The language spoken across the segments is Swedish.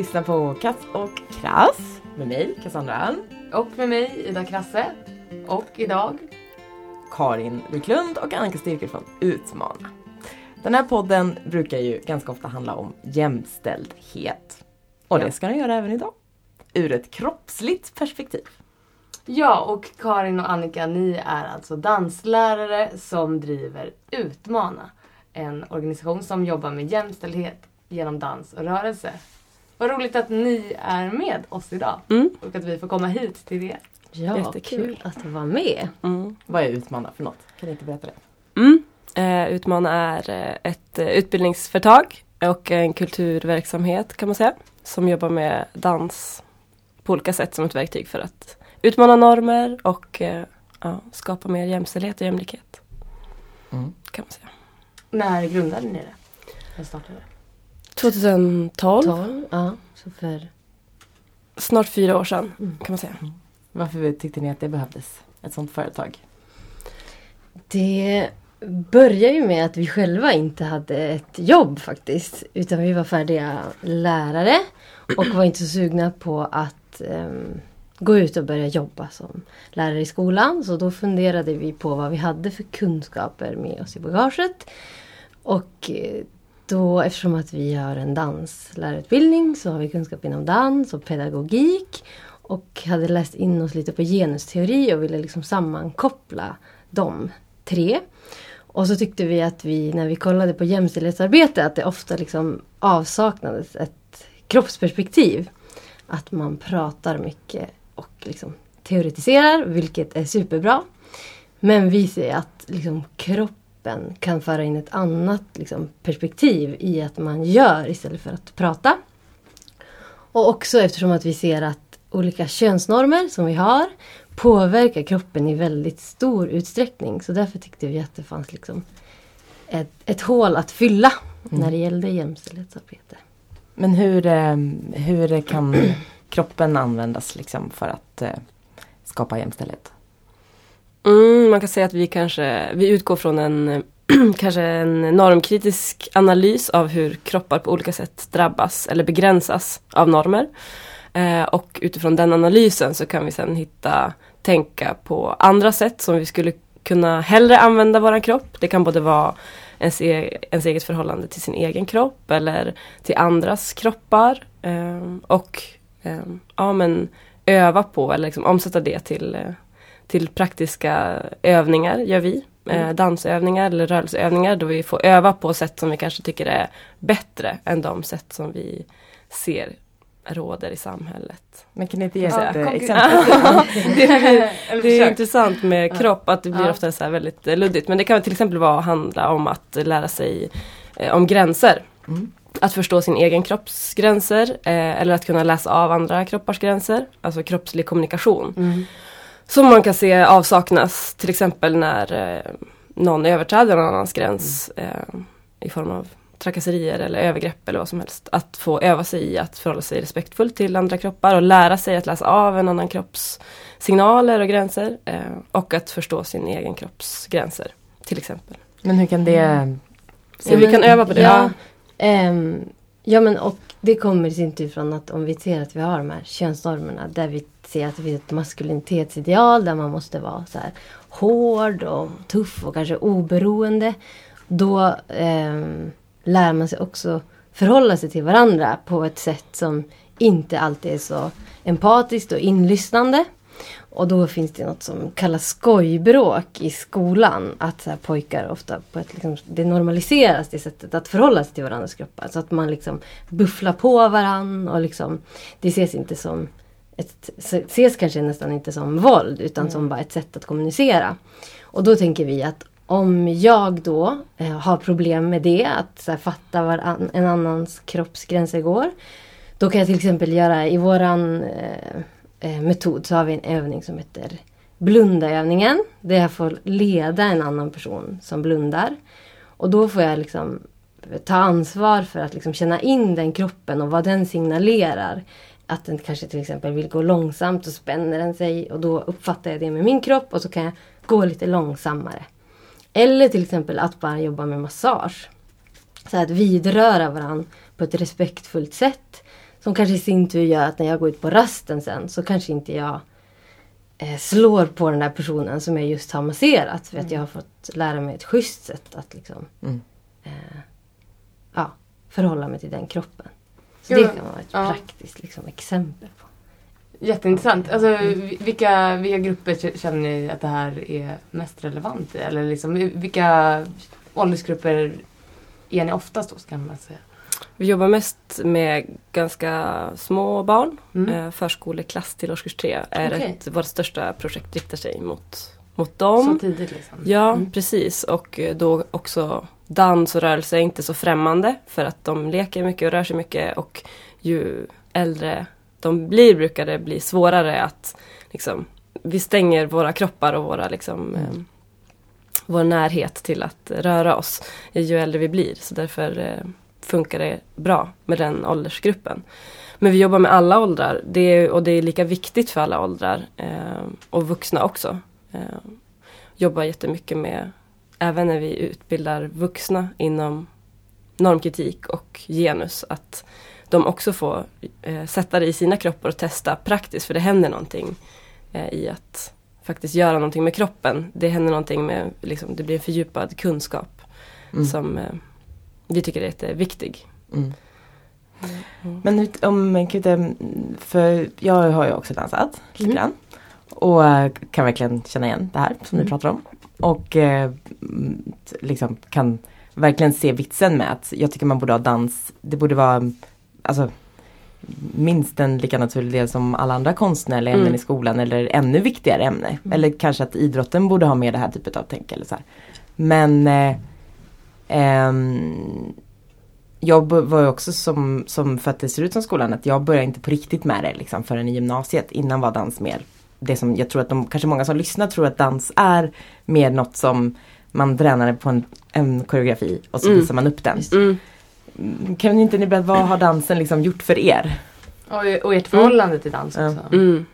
Lyssnar på Kass och Krass med mig, Cassandra Alm, Och med mig, Ida Krasse. Och idag, Karin Wiklund och Annika Styrker från Utmana. Den här podden brukar ju ganska ofta handla om jämställdhet. Och Ja. det ska den göra även idag. Ur ett kroppsligt perspektiv. ja och Karin och Annika, ni är alltså danslärare som driver Utmana. En organisation som jobbar med jämställdhet genom dans och rörelse. Vad roligt att ni är med oss idag Mm. och att vi får komma hit till det. Ja, Jättekul kul. att vara med. Mm. Vad är Utmana för något? Kan ni inte berätta det? Mm. Eh, Utmana är eh, ett eh, utbildningsföretag och en kulturverksamhet kan man säga. Som jobbar med dans på olika sätt som ett verktyg för att utmana normer och eh, ja, skapa mer jämställdhet och jämlikhet. Mm. Kan man säga. När grundade ni det? När startade det? 2012, 12, ja. Så för snart fyra år sedan Mm. kan man säga. Varför tyckte ni att det behövdes? Ett sånt företag? Det börjar ju med att vi själva inte hade ett jobb faktiskt. Utan vi var färdiga lärare och var inte så sugna på att ehm, gå ut och börja jobba som lärare i skolan. Så då funderade vi på vad vi hade för kunskaper med oss i bagaget. Och eh, då eftersom att vi har en danslärarutbildning så har vi kunskap inom dans och pedagogik. Och hade läst in oss lite på genusteori och ville liksom sammankoppla de tre. Och så tyckte vi att vi när vi kollade på jämställdhetsarbete att det ofta liksom avsaknades ett kroppsperspektiv. Att man pratar mycket och liksom teoretiserar, vilket är superbra. Men vi ser att liksom kroppen kan föra in ett annat liksom perspektiv i att man gör istället för att prata. Och också eftersom att vi ser att olika könsnormer som vi har påverkar kroppen i väldigt stor utsträckning. Så därför tyckte vi att det fanns liksom ett, ett hål att fylla när det gällde jämställdhetsarbete. Men hur, eh, hur kan kroppen användas liksom för att eh, skapa jämställdhet? Mm, man kan säga att vi kanske vi utgår från en kanske en normkritisk analys av hur kroppar på olika sätt drabbas eller begränsas av normer. Eh, och utifrån den analysen så kan vi sen hitta, tänka på andra sätt som vi skulle kunna hellre använda våran kropp. Det kan både vara ens, e ens eget förhållande till sin egen kropp eller till andras kroppar. Eh, och eh, ja, men öva på eller liksom omsätta det till eh, till praktiska övningar gör vi. Eh, dansövningar eller rörelseövningar då vi får öva på sätt som vi kanske tycker är bättre än de sätt som vi ser råder i samhället. Men kan ni inte ge Ja, ett eh, konkret- exempel? det, är, det är intressant med kropp att det blir Ja. ofta så väldigt eh, luddigt. Men det kan till exempel vara handla om att lära sig eh, om gränser. Mm. Att förstå sin egen kropps gränser eh, eller att kunna läsa av andra kroppars gränser. Alltså kroppslig kommunikation. Mm. Som man kan se avsaknas till exempel när eh, någon överträder någon annans gräns eh, i form av trakasserier eller övergrepp eller vad som helst. Att få öva sig i att förhålla sig respektfullt till andra kroppar och lära sig att läsa av en annan kropps signaler och gränser. Eh, och att förstå sin egen kropps gränser till exempel. Men hur kan det... Så vi kan öva på det. Ja, ehm, ja men och det kommer i sin tur från att om vi ser att vi har de här könsnormerna där vi se att det finns ett maskulinitetsideal där man måste vara så här hård och tuff och kanske oberoende. Då eh, lär man sig också förhålla sig till varandra på ett sätt som inte alltid är så empatiskt och inlyssnande. Och då finns det något som kallas skojbråk i skolan. Att så här, pojkar ofta på ett liksom, det normaliseras det sättet att förhålla sig till varandras kroppar. Så att man liksom bufflar på varandra och liksom det ses inte som ett, ses kanske nästan inte som våld utan som bara ett sätt att kommunicera. Och då tänker vi att om jag då eh, har problem med det, att här, fatta var an, en annans kroppsgränser går. Då kan jag till exempel göra i våran eh, eh, metod så har vi en övning som heter blundaövningen. Där jag får leda en annan person som blundar. Och då får jag liksom ta ansvar för att liksom känna in den kroppen och vad den signalerar. Att den kanske till exempel vill gå långsamt och spänner den sig och då uppfattar jag det med min kropp och så kan jag gå lite långsammare. Eller till exempel att bara jobba med massage. så att vidröra varandra på ett respektfullt sätt. Som kanske i sin tur gör att när jag går ut på rasten sen så kanske inte jag eh, slår på den där personen som jag just har masserat. För att jag har fått lära mig ett schysst sätt att liksom Mm. eh, ja, förhålla mig till den kroppen. Så Jo, det kan vara ett ja. praktiskt liksom, exempel på. Jätteintressant. Alltså, vi- vilka, vilka grupper känner ni att det här är mest relevant i? Eller liksom, vilka åldersgrupper är ni oftast hos kan man säga? Vi jobbar mest med ganska små barn. Mm. Eh, förskoleklass till årskurs tre är Okej. ett, vårt största projekt riktar sig mot, mot Så dem. tidigt liksom? Ja, Mm. precis. Och eh, då också dans och rörelse är inte så främmande för att de leker mycket och rör sig mycket och ju äldre de blir brukar det bli svårare att liksom, vi stänger våra kroppar och våra liksom, Mm. eh, vår närhet till att röra oss ju äldre vi blir. Så därför eh, funkar det bra med den åldersgruppen. Men vi jobbar med alla åldrar det är, och det är lika viktigt för alla åldrar eh, och vuxna också. Eh, jobbar jättemycket med, även när vi utbildar vuxna inom normkritik och genus, att de också får eh, sätta det i sina kroppar och testa praktiskt, för det händer någonting eh, i att faktiskt göra någonting med kroppen. Det händer någonting med, liksom, det blir en fördjupad kunskap Mm. som eh, vi tycker är jätteviktig. Mm. Mm. Men om Kute, för jag har ju också dansat lite Mm. grann. Och eh, kan verkligen känna igen det här som Mm. ni pratar om. Och eh, liksom kan verkligen se vitsen med att jag tycker man borde ha dans. Det borde vara alltså, minst en lika naturlig del som alla andra konstnärliga ämnen Mm. i skolan eller ännu viktigare ämne. Mm. Eller kanske att idrotten borde ha med det här typet av tänk eller så här. Men eh, ehm, jag var ju också som, som för att det ser ut som skolan att jag började inte på riktigt med det liksom förrän i gymnasiet. Innan var dans mer det som jag tror att de, kanske många som lyssnar tror att dans är mer något som man tränar på en, en koreografi och så Mm. visar man upp den. Mm. Kan inte ni berätta, vad har dansen liksom gjort för er? Och, och ert förhållande till dans Ja. också. Mm.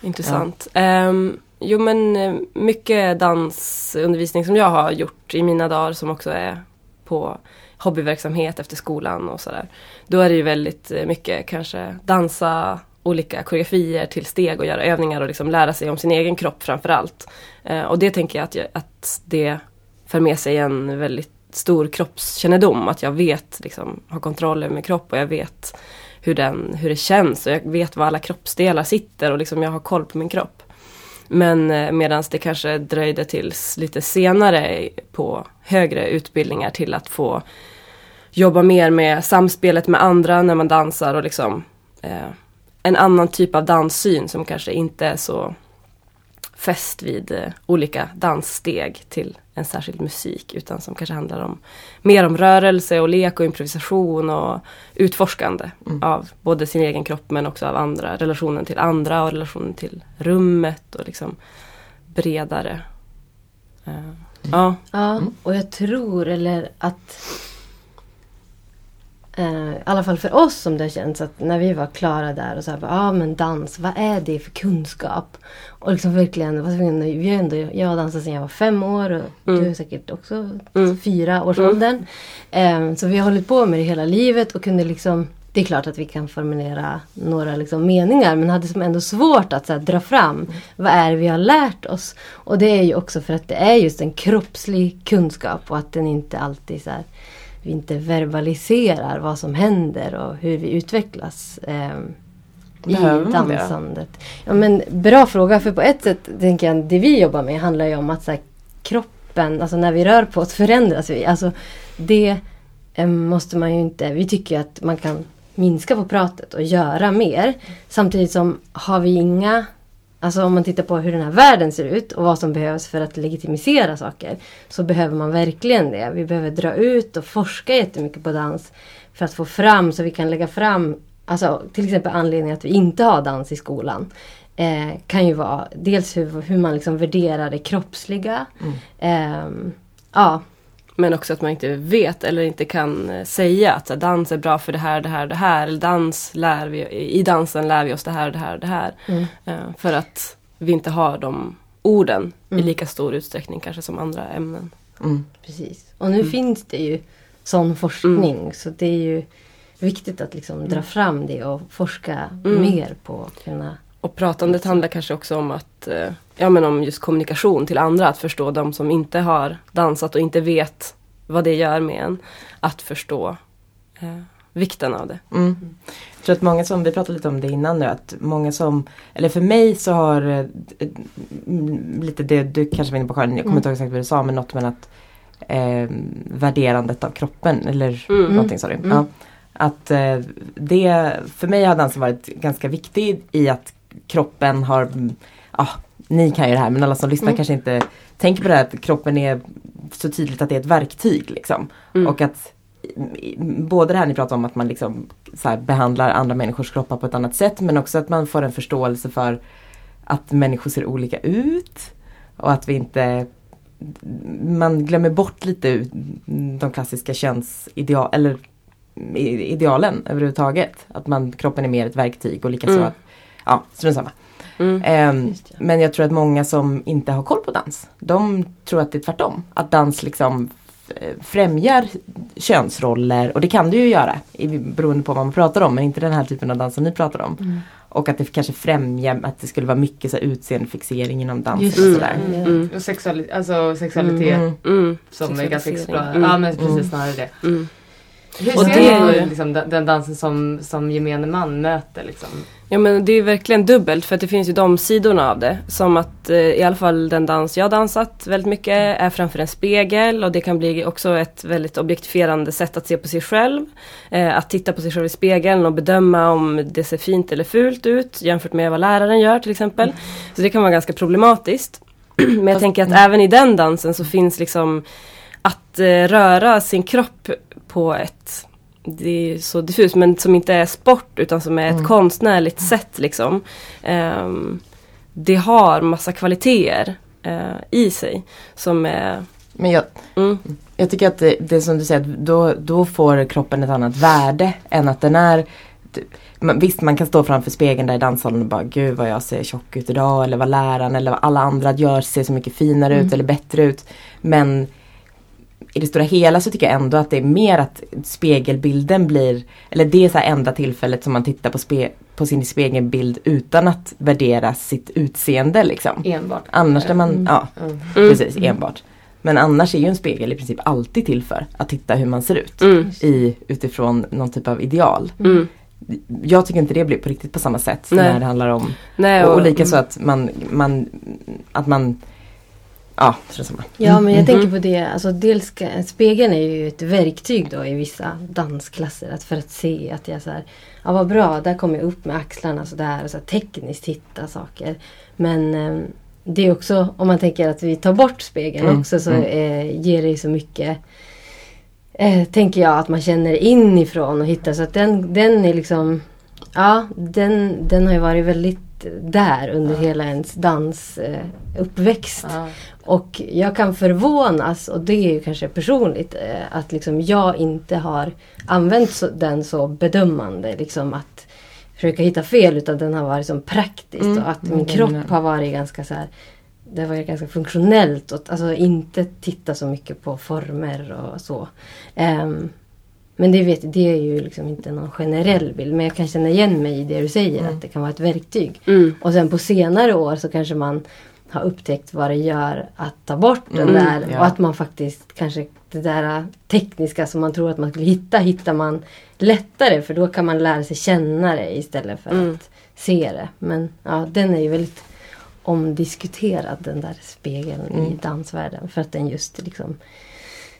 Intressant. Ehm, jo men eh, mycket dansundervisning som jag har gjort i mina dagar som också är på hobbyverksamhet efter skolan och sådär. Då är det ju väldigt eh, mycket kanske dansa olika koreografier till steg och göra övningar och liksom lära sig om sin egen kropp framförallt. Eh, och det tänker jag att, jag att det för med sig en väldigt stor kroppskännedom. Att jag vet, liksom, har kontroll över min kropp och jag vet hur, den, hur det känns och jag vet var alla kroppsdelar sitter och liksom jag har koll på min kropp. Men eh, medan det kanske dröjde tills lite senare på högre utbildningar till att få jobba mer med samspelet med andra när man dansar och liksom eh, en annan typ av danssyn som kanske inte är så fäst vid eh, olika danssteg till en särskild musik utan som kanske handlar om mer om rörelse och lek och improvisation och utforskande Mm. av både sin egen kropp men också av andra, relationen till andra och relationen till rummet och liksom bredare. Eh, ja, Ja, Mm. och jag tror eller att eh, i alla fall för oss som det känns att när vi var klara där och så här, ja ah, men dans, vad är det för kunskap? Och liksom verkligen, vad vi, ändå- vi har ändå, jag har dansat sedan jag var fem år och Mm. du är säkert också Mm. fyra års åldern. Eh, så vi har hållit på med det hela livet och kunde liksom det är klart att vi kan formulera några liksom meningar men hade som ändå svårt att här, dra fram vad är det vi har lärt oss. Och det är ju också för att det är just en kroppslig kunskap och att den inte alltid så här, vi inte verbaliserar vad som händer och hur vi utvecklas. ehm, i Behöver dansandet. Ja, men bra fråga för på ett sätt tänker jag det vi jobbar med handlar ju om att så här, kroppen, alltså när vi rör på oss förändras vi. Alltså det eh, måste man ju inte, vi tycker att man kan minska på pratet och göra mer. Samtidigt som har vi inga, alltså om man tittar på hur den här världen ser ut och vad som behövs för att legitimisera saker. Så behöver man verkligen det. Vi behöver dra ut och forska jättemycket på dans. För att få fram, så vi kan lägga fram, alltså till exempel anledningen att vi inte har dans i skolan. Eh, kan ju vara dels hur, hur man liksom värderar det kroppsliga. Mm. Ehm, ja, Men också att man inte vet eller inte kan eh, säga att här, dans är bra för det här, det här, det här. Eller dans lär vi, i dansen lär vi oss det här, det här, det här. Mm. Eh, för att vi inte har de orden i Mm. lika stor utsträckning kanske som andra ämnen. Mm. Precis. Och nu Mm. finns det ju sån forskning. Så det är ju viktigt att liksom dra fram det och forska Mm. mer på kunna Och pratandet handlar kanske också om att, eh, ja men om just kommunikation till andra, att förstå de som inte har dansat och inte vet vad det gör med en. Att förstå eh, vikten av det. Mm. Jag tror att många som, vi pratade lite om det innan nu, att många som, eller för mig så har eh, mm, lite det du kanske var inne på Karin, jag kommer inte ihåg exakt vad du sa men något med att eh, värderandet av kroppen eller Mm. någonting sa du. Mm. Ja. Att eh, det, för mig har dansen varit ganska viktig i att kroppen har, ja ni kan ju det här men alla som lyssnar Mm. kanske inte tänker på det här att kroppen är så tydligt att det är ett verktyg liksom. Mm. Och att både det här ni pratar om att man liksom behandlar andra människors kroppar på ett annat sätt men också att man får en förståelse för att människor ser olika ut. Och att vi inte man glömmer bort lite de klassiska könsideal eller i- idealen överhuvudtaget. Att man, kroppen är mer ett verktyg och likaså Mm. att, ja, strunt samma. Mm. Ehm, men jag tror att många som inte har koll på dans, de tror att det är tvärtom. Att dans liksom eh, främjar könsroller och det kan det ju göra beroende på vad man pratar om men inte den här typen av dans som ni pratar om. Mm. Och att det kanske främjar att det skulle vara mycket så här, utseendefixering inom dans Just och sådär. Mm. Mm. Och sexuali- alltså sexualitet Mm. Mm. som är ganska exploaterad. Mm. Ja men precis Mm. snarare det. Hur Och det- du på liksom, den, dansen som, som gemene man möter liksom? Ja men det är verkligen dubbelt för att det finns ju de sidorna av det. Som att eh, i alla fall den dans jag dansat väldigt mycket är framför en spegel och det kan bli också ett väldigt objektifierande sätt att se på sig själv. Eh, att titta på sig själv i spegeln och bedöma om det ser fint eller fult ut jämfört med vad läraren gör till exempel. Så det kan vara ganska problematiskt. Men jag tänker att även i den dansen så finns liksom att eh, röra sin kropp på ett det är så diffust men som inte är sport utan som är ett Mm. konstnärligt sätt liksom. Ehm, det har massa kvaliteter eh, i sig som är Men jag, mm, jag tycker att det, det som du säger, då, då får kroppen ett annat värde än att den är man, Visst man kan stå framför spegeln där i danssalen och bara gud vad jag ser tjock ut idag eller vad läraren eller vad alla andra gör ser så mycket finare Mm. ut eller bättre ut. Men i det stora hela så tycker jag ändå att det är mer att spegelbilden blir, eller det är så här enda tillfället som man tittar på, spe, på sin spegelbild utan att värdera sitt utseende liksom. Enbart. Annars när man, Mm. ja Mm. mm, precis enbart. Men annars är ju en spegel i princip alltid till för att titta hur man ser ut. mm, I, utifrån någon typ av ideal. mm. Jag tycker inte det blir på riktigt på samma sätt Nej. när det handlar om Nej, och, och, och lika så att man, man att man Ja, samma. Ja men jag Mhm. tänker på det, alltså dels spegeln är ju ett verktyg då i vissa dansklasser. Att för att se att jag så här, ja vad bra, där kommer jag upp med axlarna sådär och så här, tekniskt hitta saker. Men eh, det är också, om man tänker att vi tar bort spegeln Mm, också så mm. eh, ger det ju så mycket eh, tänker jag att man känner inifrån och hittar så att den, den är liksom Ja, den, den har ju varit väldigt där under Ja. hela ens dansuppväxt. Uppväxt. Ja. Och jag kan förvånas, och det är ju kanske personligt, eh, att liksom jag inte har använt den så bedömande. Liksom att försöka hitta fel utan den har varit som praktiskt. Mm. Och att Mm, min kropp jag. har varit ganska så här det har varit ganska funktionellt. Och, alltså inte titta så mycket på former och så. Ehm, men det, vet, det är ju liksom inte någon generell bild. Men jag kan känna igen mig i det du säger. Mm. Att det kan vara ett verktyg. mm, Och sen på senare år så kanske man har upptäckt vad det gör att ta bort den Mm, där. ja. Och att man faktiskt kanske det där tekniska som man tror att man skulle hitta, hittar man lättare. För då kan man lära sig känna det istället för Mm. att se det. Men ja, den är ju väldigt omdiskuterad den där spegeln i Mm. dansvärlden. För att den just liksom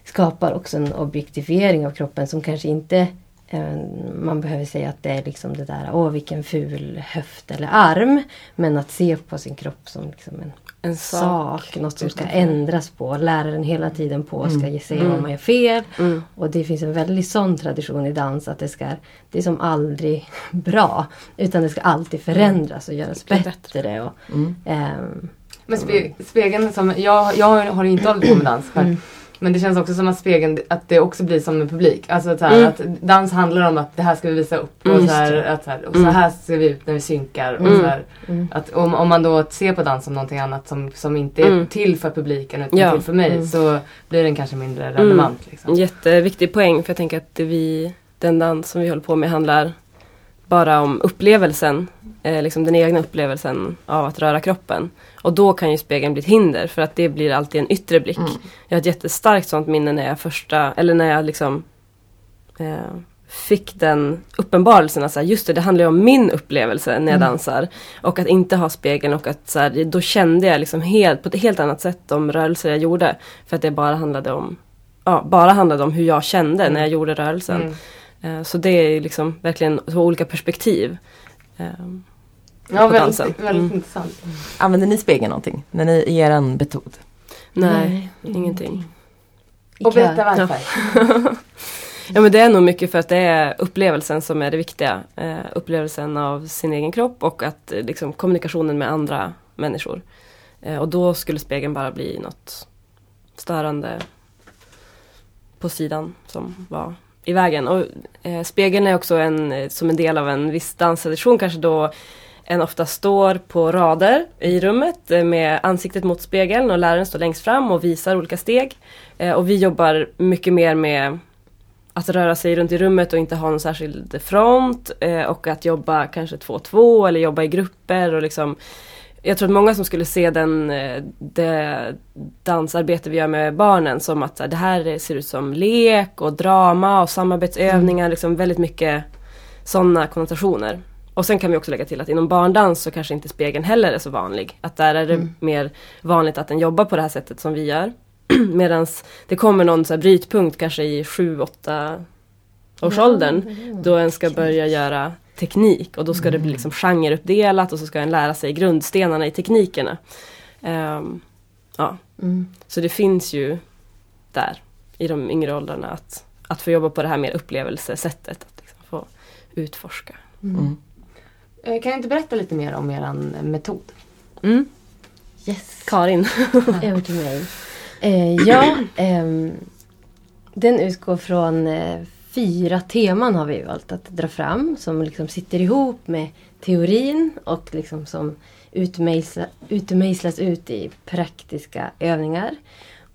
skapar också en objektifiering av kroppen som kanske inte eh, man behöver säga att det är liksom det där, åh vilken ful höft eller arm. Men att se på sin kropp som liksom en en sak. sak, något som ska ändras på. Läraren hela tiden på ska ge säga Mm. vad man gör fel. Mm, Och det finns en väldigt sån tradition i dans att det ska, det är som aldrig bra. Utan det ska alltid förändras och göras bättre. Och, Mm. ehm, Men spe, spegeln som, jag, jag har ju inte hållit på med dans själv. Mm. Men det känns också som att spegeln, att det också blir som en publik. Alltså så här, Mm. att dans handlar om att det här ska vi visa upp. Mm, och så här, att så här, och Mm. så här ser vi ut när vi synkar. Och Mm. så här, Mm. att om, om man då ser på dans som någonting annat som, som inte är Mm. till för publiken utan Ja. till för mig Mm. så blir den kanske mindre relevant. Liksom. Jätteviktig poäng för jag tänker att vi, den dans som vi håller på med handlar bara om upplevelsen. Eh, liksom den egna upplevelsen av att röra kroppen. Och då kan ju spegeln bli ett hinder för att det blir alltid en yttre blick. Mm. Jag har ett jättestarkt sånt minne när jag första, eller när jag liksom eh, fick den uppenbarelsen att så här, just det, det handlar ju om min upplevelse när jag Mm. dansar. Och att inte ha spegeln och att så här, då kände jag liksom helt, på ett helt annat sätt de rörelser jag gjorde. För att det bara handlade om, ja, bara handlade om hur jag kände när jag gjorde rörelsen. Mm. Eh, så det är liksom verkligen två olika perspektiv. Ja, på dansen. väldigt, väldigt Mm. intressant. Använder ni spegeln någonting? När ni i er metod? nej, ingenting. Och berätta varför. Ja men det är nog mycket för att det är upplevelsen som är det viktiga. Eh, upplevelsen av sin egen kropp och att eh, liksom, kommunikationen med andra människor. Eh, och då skulle spegeln bara bli något störande på sidan som var i vägen. Och eh, spegeln är också en, eh, som en del av en viss danstradition kanske då en ofta står på rader i rummet eh, med ansiktet mot spegeln och läraren står längst fram och visar olika steg. Eh, och vi jobbar mycket mer med att röra sig runt i rummet och inte ha någon särskild front eh, och att jobba kanske två och två eller jobba i grupper och liksom jag tror att många som skulle se den, det dansarbete vi gör med barnen som att det här ser ut som lek och drama och samarbetsövningar, liksom väldigt mycket sådana konnotationer. Och sen kan vi också lägga till att inom barndans så kanske inte spegeln heller är så vanlig. Att där är det mer vanligt att den jobbar på det här sättet som vi gör. Medan det kommer någon så här brytpunkt kanske i 7-8 årsåldern då en ska börja göra teknik och då ska det bli liksom genreuppdelat och så ska en lära sig grundstenarna i teknikerna. Ehm, ja. Mm. Så det finns ju där i de yngre åldrarna att, att få jobba på det här mer upplevelsesättet. Att liksom få utforska. Mm. Eh, Kan du inte berätta lite mer om er metod? Mm. Yes. Karin. Över till mig. Eh, ja, ehm, den utgår från eh, fyra teman har vi valt att dra fram. Som liksom sitter ihop med teorin och liksom som utmejsla, utmejslas ut i praktiska övningar.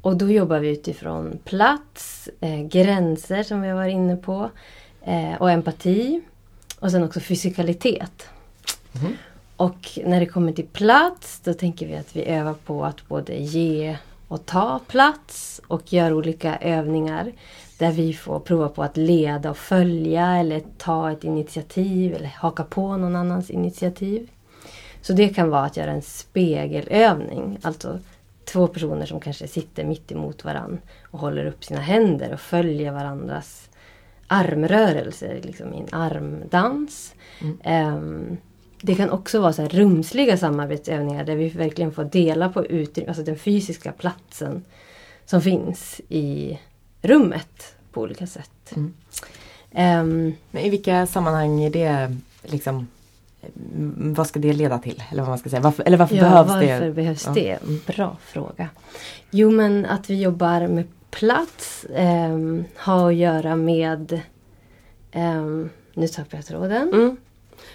Och då jobbar vi utifrån plats, eh, gränser som vi har varit inne på eh, och empati. Och sen också fysikalitet. Mhm. Och när det kommer till plats då tänker vi att vi övar på att både ge och ta plats och gör olika övningar där vi får prova på att leda och följa eller ta ett initiativ eller haka på någon annans initiativ. Så det kan vara att göra en spegelövning. Alltså två personer som kanske sitter mitt emot varann och håller upp sina händer och följer varandras armrörelser liksom i en armdans. Ehm, det kan också vara så här rumsliga samarbetsövningar där vi verkligen får dela på utrymme, alltså den fysiska platsen som finns i rummet på olika sätt. Mm. Ehm, Men i vilka sammanhang är det liksom mm, vad ska det leda till? Eller vad man ska säga. Varför, eller varför ja, behövs varför det? behövs Ja. det? Bra fråga. Jo men att vi jobbar med plats ehm, har att göra med ehm, nu tappar jag tråden. Mm.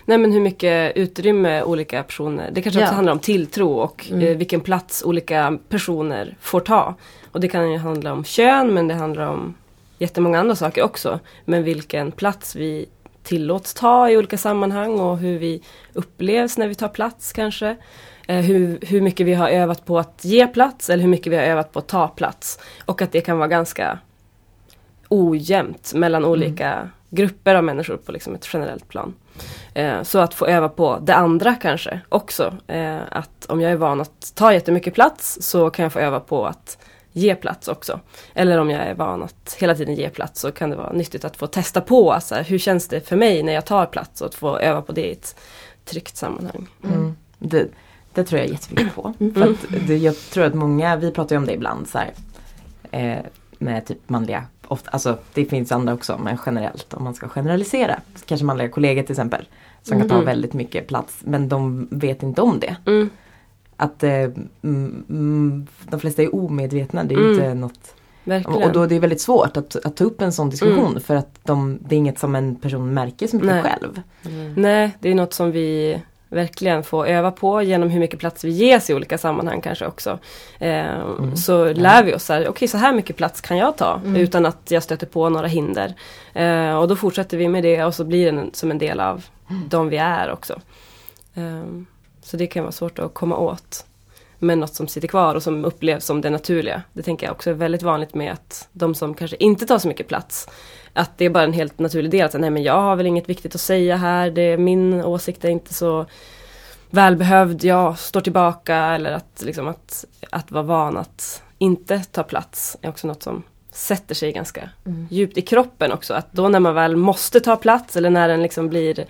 Nej men hur mycket utrymme olika personer, det kanske också Ja. handlar om tilltro och Mm. eh, vilken plats olika personer får ta. Och det kan ju handla om kön men det handlar om jättemånga andra saker också. Men vilken plats vi tillåts ta i olika sammanhang och hur vi upplevs när vi tar plats kanske. Eh, hur, hur mycket vi har övat på att ge plats eller hur mycket vi har övat på att ta plats. Och att det kan vara ganska ojämnt mellan olika grupper av människor på liksom ett generellt plan. Eh, så att få öva på det andra kanske också. Eh, att om jag är van att ta jättemycket plats så kan jag få öva på att ge plats också. Eller om jag är van att hela tiden ge plats så kan det vara nyttigt att få testa på. Alltså, hur känns det för mig när jag tar plats och att få öva på det i ett tryggt sammanhang. Mm. Det, det tror jag är jätteviktigt på. För att det, jag tror att många, vi pratar ju om det ibland så här, eh, med typ manliga, ofta, alltså det finns andra också men generellt om man ska generalisera. Kanske manliga kollegor till exempel. Som kan ta Mm. väldigt mycket plats men de vet inte om det. Mm. Att eh, mm, mm, de flesta är omedvetna, det är Mm. inte något verkligen. Och då det är väldigt svårt att, att ta upp en sån diskussion för att de, det är inget som en person märker så mycket Nej. själv. Nej, det är något som vi verkligen får öva på genom hur mycket plats vi ges i olika sammanhang kanske också. Eh, Så lär vi oss okej så här mycket plats kan jag ta utan att jag stöter på några hinder. Eh, och då fortsätter vi med det och så blir det en, som en del av de vi är också. Eh, så det kan vara svårt att komma åt. Men något som sitter kvar och som upplevs som det naturliga. Det tänker jag också är väldigt vanligt med att de som kanske inte tar så mycket plats att det är bara en helt naturlig del. Att nej men jag har väl inget viktigt att säga här. Det, min åsikt är inte så välbehövd. Jag står tillbaka. Eller att, liksom, att, att vara van att inte ta plats är också något som sätter sig ganska djupt i kroppen också. Att då när man väl måste ta plats eller när den liksom blir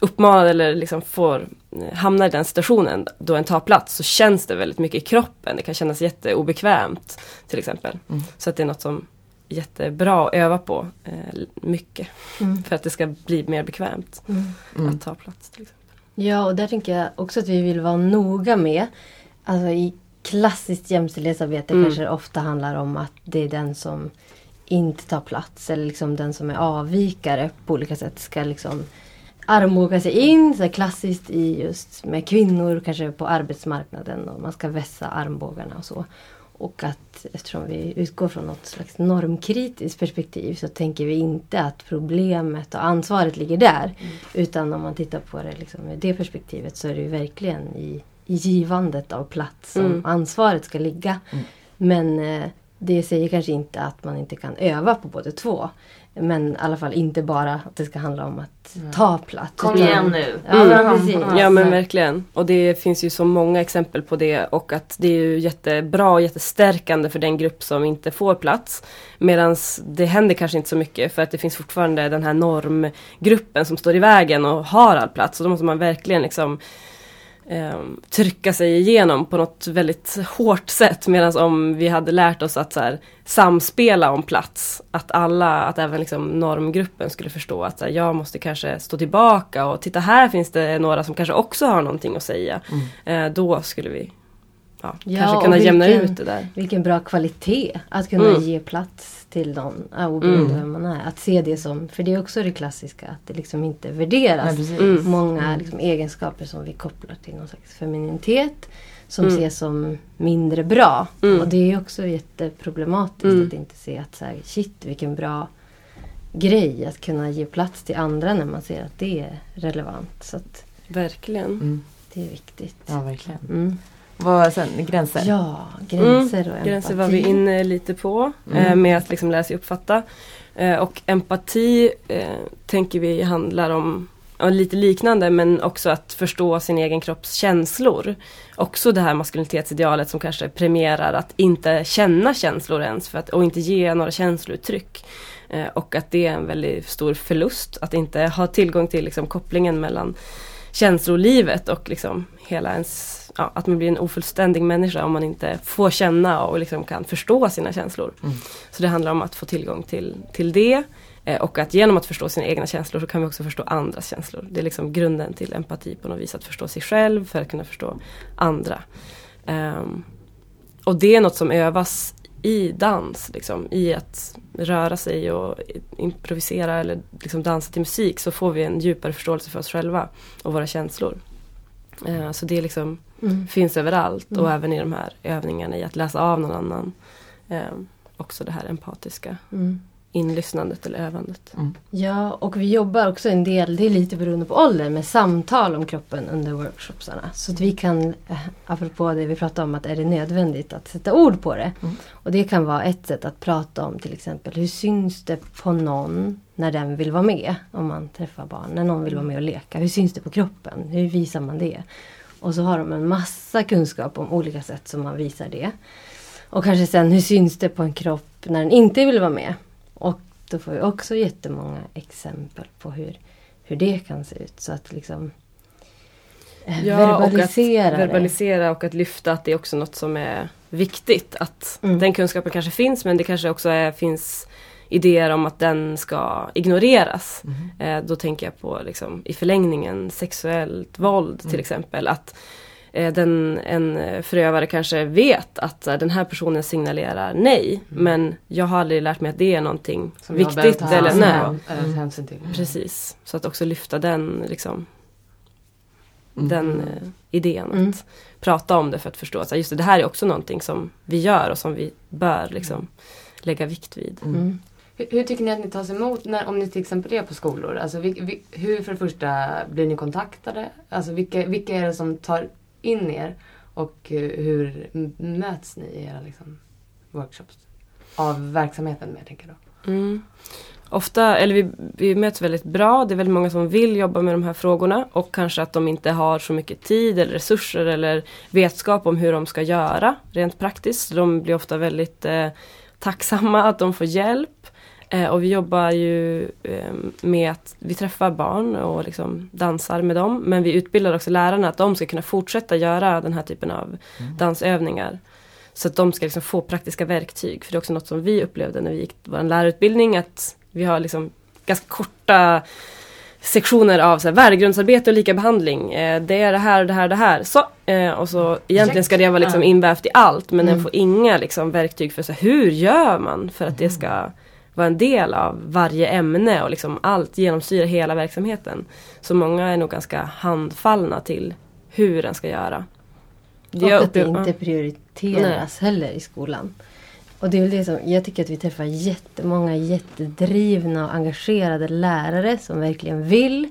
uppmanad eller liksom får hamna i den situationen då en tar plats så känns det väldigt mycket i kroppen. Det kan kännas jätteobekvämt till exempel. Så att det är något som är jättebra att öva på eh, mycket. Mm. För att det ska bli mer bekvämt Mm. att ta plats. Till exempel. Ja, och där tänker jag också att vi vill vara noga med. Alltså i klassiskt jämställdhetsarbete Mm. kanske det ofta handlar om att det är den som inte tar plats eller liksom den som är avvikare på olika sätt ska liksom armbåga sig in så klassiskt i just med kvinnor kanske på arbetsmarknaden och man ska vässa armbågarna och så. Och att eftersom vi utgår från något slags normkritiskt perspektiv så tänker vi inte att problemet och ansvaret ligger där. Utan om man tittar på det liksom, med det perspektivet så är det ju verkligen i, i givandet av plats som Mm. ansvaret ska ligga. Men eh, det säger kanske inte att man inte kan öva på både två. Men i alla fall inte bara att det ska handla om att ta plats. Kom utan- igen nu. Ja, Mm. men precis. Ja men verkligen. Och det finns ju så många exempel på det och att det är ju jättebra och jättestärkande för den grupp som inte får plats. Medan det händer kanske inte så mycket för att det finns fortfarande den här normgruppen som står i vägen och har all plats. Och då måste man verkligen liksom ehm, trycka sig igenom på något väldigt hårt sätt. Medan om vi hade lärt oss att så här, samspela om plats. Att alla, att även liksom normgruppen skulle förstå att så här, jag måste kanske stå tillbaka och titta här finns det några som kanske också har någonting att säga. Eh, då skulle vi ja, Ja, kanske och kunna jämna vilken- ut det där. Vilken bra kvalitet att kunna Mm. ge plats till någon ja, oberoende Mm. vem man är. Att se det som, för det är också det klassiska, att det liksom inte värderas. Nej, precis. Mm. Många liksom, egenskaper som vi kopplar till någon slags femininitet som Mm. ses som mindre bra. Mm. Och det är också jätteproblematiskt Mm. att inte se att så här, shit vilken bra grej att kunna ge plats till andra när man ser att det är relevant. Så att Verkligen. Mm. det är viktigt. Ja, verkligen. Mm. Vad sen, gränser? Ja, gränser och empati. Mm. Gränser var vi inne lite på eh, Mm. med att liksom lära sig uppfatta. Eh, och empati eh, tänker vi handlar om lite liknande men också att förstå sin egen kropps känslor. Också det här maskulinitetsidealet som kanske premierar att inte känna känslor ens för att, och inte ge några känslouttryck. Eh, och att det är en väldigt stor förlust att inte ha tillgång till liksom, kopplingen mellan känslolivet och liksom hela ens, ja, att man blir en ofullständig människa om man inte får känna och liksom kan förstå sina känslor. Mm. Så det handlar om att få tillgång till, till det eh, och att genom att förstå sina egna känslor så kan vi också förstå andras känslor. Det är liksom grunden till empati på något vis, att förstå sig själv för att kunna förstå andra. Ehm, och det är något som övas i dans, liksom, i att röra sig och improvisera eller liksom dansa till musik så får vi en djupare förståelse för oss själva och våra känslor. Eh, så det liksom Mm. finns överallt och Mm. även i de här övningarna i att läsa av någon annan. Eh, också det här empatiska Mm. inlyssnandet eller övandet. Ja, och vi jobbar också en del, det är lite beroende på ålder, med samtal om kroppen under workshopsarna. Så att vi kan, eh, apropå det vi pratade om, att är det nödvändigt att sätta ord på det? Mm. Och det kan vara ett sätt att prata om till exempel, hur syns det på någon när den vill vara med? Om man träffar barn, när någon vill vara med och leka. Hur syns det på kroppen? Hur visar man det? Och så har de en massa kunskap om olika sätt som man visar det. Och kanske sen, hur syns det på en kropp när den inte vill vara med? Och då får vi också jättemånga exempel på hur, hur det kan se ut. Så att liksom eh, verbalisera och att verbalisera och att lyfta att det är också något som är viktigt. Att Mm. den kunskapen kanske finns men det kanske också är, finns idéer om att den ska ignoreras. Eh, då tänker jag på liksom, i förlängningen sexuellt våld till exempel. Att eh, den, en förövare kanske vet att eh, den här personen signalerar nej. Men jag har aldrig lärt mig att det är någonting Som jag viktigt. ta Eller, nej. till. Precis. Så att också lyfta den liksom, Mm. den eh, idén. Mm. Att prata om det för att förstå att just det, det här är också någonting som vi gör och som vi bör liksom, lägga vikt vid. Mm. Hur, hur tycker ni att ni tas emot när, om ni till exempel är på skolor? Alltså, vi, vi, hur för det första blir ni kontaktade? Alltså, vilka, vilka är det som tar in er? Och eh, hur möts ni i era liksom, workshops? Av verksamheten med, tänker jag då. Mm. Ofta, eller vi, vi möts väldigt bra. Det är väldigt många som vill jobba med de här frågorna och kanske att de inte har så mycket tid eller resurser eller vetskap om hur de ska göra rent praktiskt. De blir ofta väldigt eh, tacksamma att de får hjälp. Eh, och vi jobbar ju eh, med att vi träffar barn och liksom dansar med dem. Men vi utbildar också lärarna att de ska kunna fortsätta göra den här typen av dansövningar. Så att de ska liksom få praktiska verktyg. För det är också något som vi upplevde när vi gick vår lärarutbildning. Att vi har liksom ganska korta sektioner av så här, värdegrundsarbete och likabehandling. Eh, det är det här, det här, det här. Så, eh, och så egentligen ska det vara liksom invävt i allt. Men den Mm. får inga liksom, verktyg för så här, hur gör man för att det ska vara en del av varje ämne och liksom allt genomsyra hela verksamheten. Så många är nog ganska handfallna till hur den ska göra. Och att det inte prioriteras heller i skolan. Och det är det som, jag tycker att vi träffar jättemånga jättedrivna och engagerade lärare som verkligen vill.